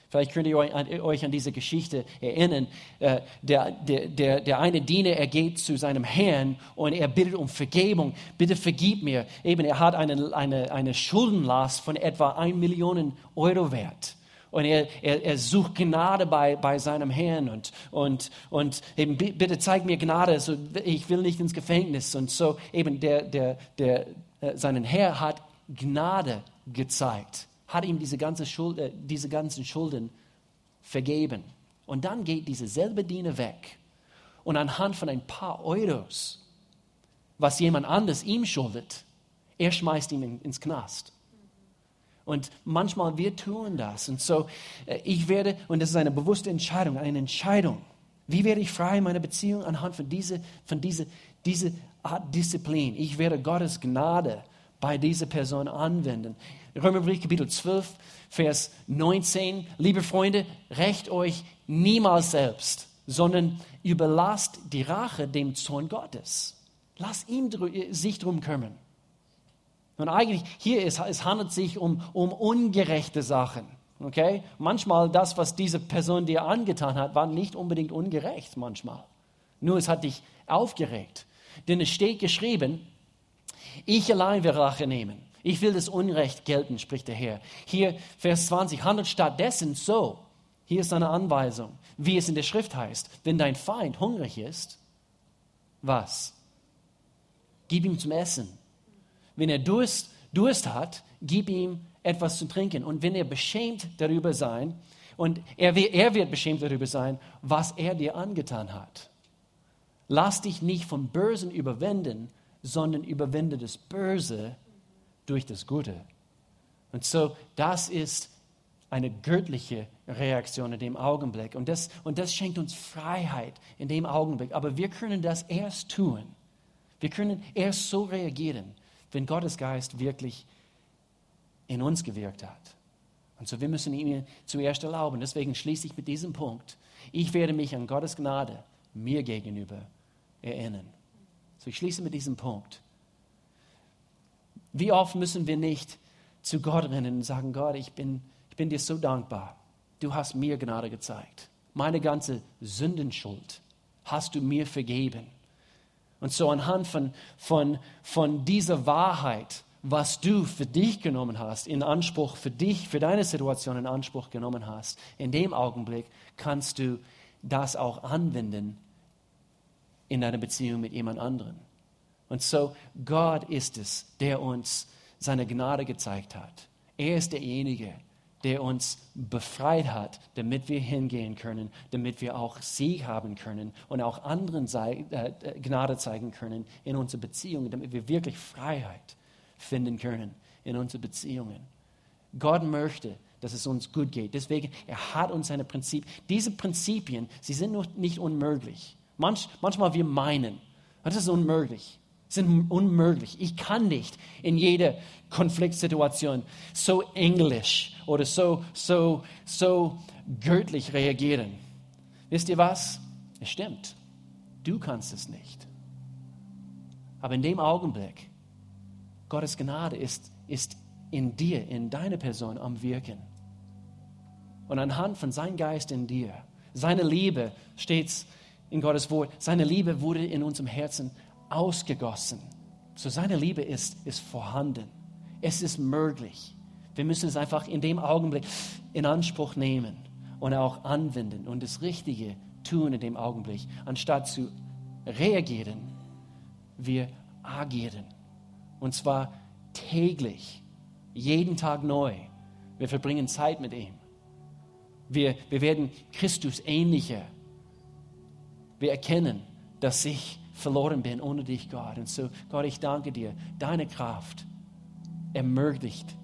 Vielleicht könnt ihr euch an diese Geschichte erinnern. Äh, der, der, der, der eine Diener, er geht zu seinem Herrn und er bittet um Vergebung. Bitte vergib mir. Eben, er hat eine, eine, eine Schuldenlast von etwa 1 Million Euro wert. Und er, er, er, sucht Gnade bei, bei seinem Herrn und, und, und eben, bitte zeig mir Gnade, so, ich will nicht ins Gefängnis. Und so eben der, der, der, äh, seinen Herr hat Gnade gezeigt, hat ihm diese, ganze Schuld, äh, diese ganzen Schulden vergeben. Und dann geht dieser selbe Diener weg und anhand von ein paar Euros, was jemand anders ihm schuldet, er schmeißt ihn in, ins Knast. Und manchmal wir tun das. Und so, äh, ich werde, und das ist eine bewusste Entscheidung, eine Entscheidung. Wie werde ich frei in meiner Beziehung anhand von dieser, von dieser, dieser Art Disziplin? Ich werde Gottes Gnade bei dieser Person anwenden. Römerbrief Kapitel 12, Vers 19. Liebe Freunde, rächt euch niemals selbst, sondern überlasst die Rache dem Zorn Gottes. Lasst ihm sich drum kümmern. Und eigentlich hier ist, es handelt sich um, um ungerechte Sachen. Okay? Manchmal das, was diese Person dir angetan hat, war nicht unbedingt ungerecht manchmal. Nur es hat dich aufgeregt. Denn es steht geschrieben, ich allein will Rache nehmen. Ich will das Unrecht gelten, spricht der Herr. Hier, Vers 20, handelt stattdessen so. Hier ist eine Anweisung, wie es in der Schrift heißt. Wenn dein Feind hungrig ist, was? Gib ihm zum Essen wenn er Durst, Durst hat, gib ihm etwas zu trinken. Und wenn er beschämt darüber sein, und er, er wird beschämt darüber sein, was er dir angetan hat. Lass dich nicht vom Bösen überwinden, sondern überwinde das Böse durch das Gute. Und so, das ist eine göttliche Reaktion in dem Augenblick. Und das, und das schenkt uns Freiheit in dem Augenblick. Aber wir können das erst tun. Wir können erst so reagieren, wenn Gottes Geist wirklich in uns gewirkt hat. Und so, wir müssen ihm zuerst erlauben. Deswegen schließe ich mit diesem Punkt. Ich werde mich an Gottes Gnade mir gegenüber erinnern. So, ich schließe mit diesem Punkt. Wie oft müssen wir nicht zu Gott rennen und sagen, Gott, ich bin, ich bin dir so dankbar. Du hast mir Gnade gezeigt. Meine ganze Sündenschuld hast du mir vergeben. Und so anhand von, von, von dieser Wahrheit, was du für dich genommen hast, in Anspruch für dich, für deine Situation in Anspruch genommen hast, in dem Augenblick kannst du das auch anwenden in deiner Beziehung mit jemand anderem. Und so, Gott ist es, der uns seine Gnade gezeigt hat. Er ist derjenige, der uns befreit hat, damit wir hingehen können, damit wir auch Sieg haben können und auch anderen äh, Gnade zeigen können in unseren Beziehungen, damit wir wirklich Freiheit finden können in unseren Beziehungen. Gott möchte, dass es uns gut geht. Deswegen, er hat uns seine Prinzipien. Diese Prinzipien, sie sind nicht unmöglich. Manch, manchmal wir meinen, das ist unmöglich sind unmöglich. Ich kann nicht in jeder Konfliktsituation so englisch oder so, so, so göttlich reagieren. Wisst ihr was? Es stimmt. Du kannst es nicht. Aber in dem Augenblick, Gottes Gnade ist, ist in dir, in deiner Person am Wirken. Und anhand von seinem Geist in dir, seine Liebe steht in Gottes Wort, seine Liebe wurde in unserem Herzen ausgegossen. So seine Liebe ist, ist vorhanden. Es ist möglich. Wir müssen es einfach in dem Augenblick in Anspruch nehmen und auch anwenden und das Richtige tun in dem Augenblick. Anstatt zu reagieren, wir agieren. Und zwar täglich, jeden Tag neu. Wir verbringen Zeit mit ihm. Wir, wir werden Christus ähnlicher. Wir erkennen, dass sich verloren bin ohne dich, Gott. Und so, Gott, ich danke dir, deine Kraft ermöglicht,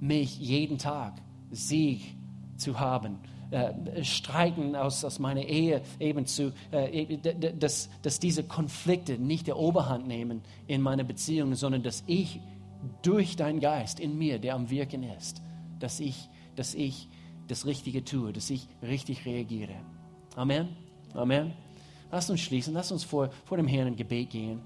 mich jeden Tag Sieg zu haben. Äh, Streiten aus, aus meiner Ehe eben zu, äh, dass, dass diese Konflikte nicht der Oberhand nehmen in meiner Beziehung, sondern dass ich durch deinen Geist in mir, der am Wirken ist, dass ich, dass ich das Richtige tue, dass ich richtig reagiere. Amen. Amen. Lass uns schließen, lass uns vor, vor dem Herrn in Gebet gehen.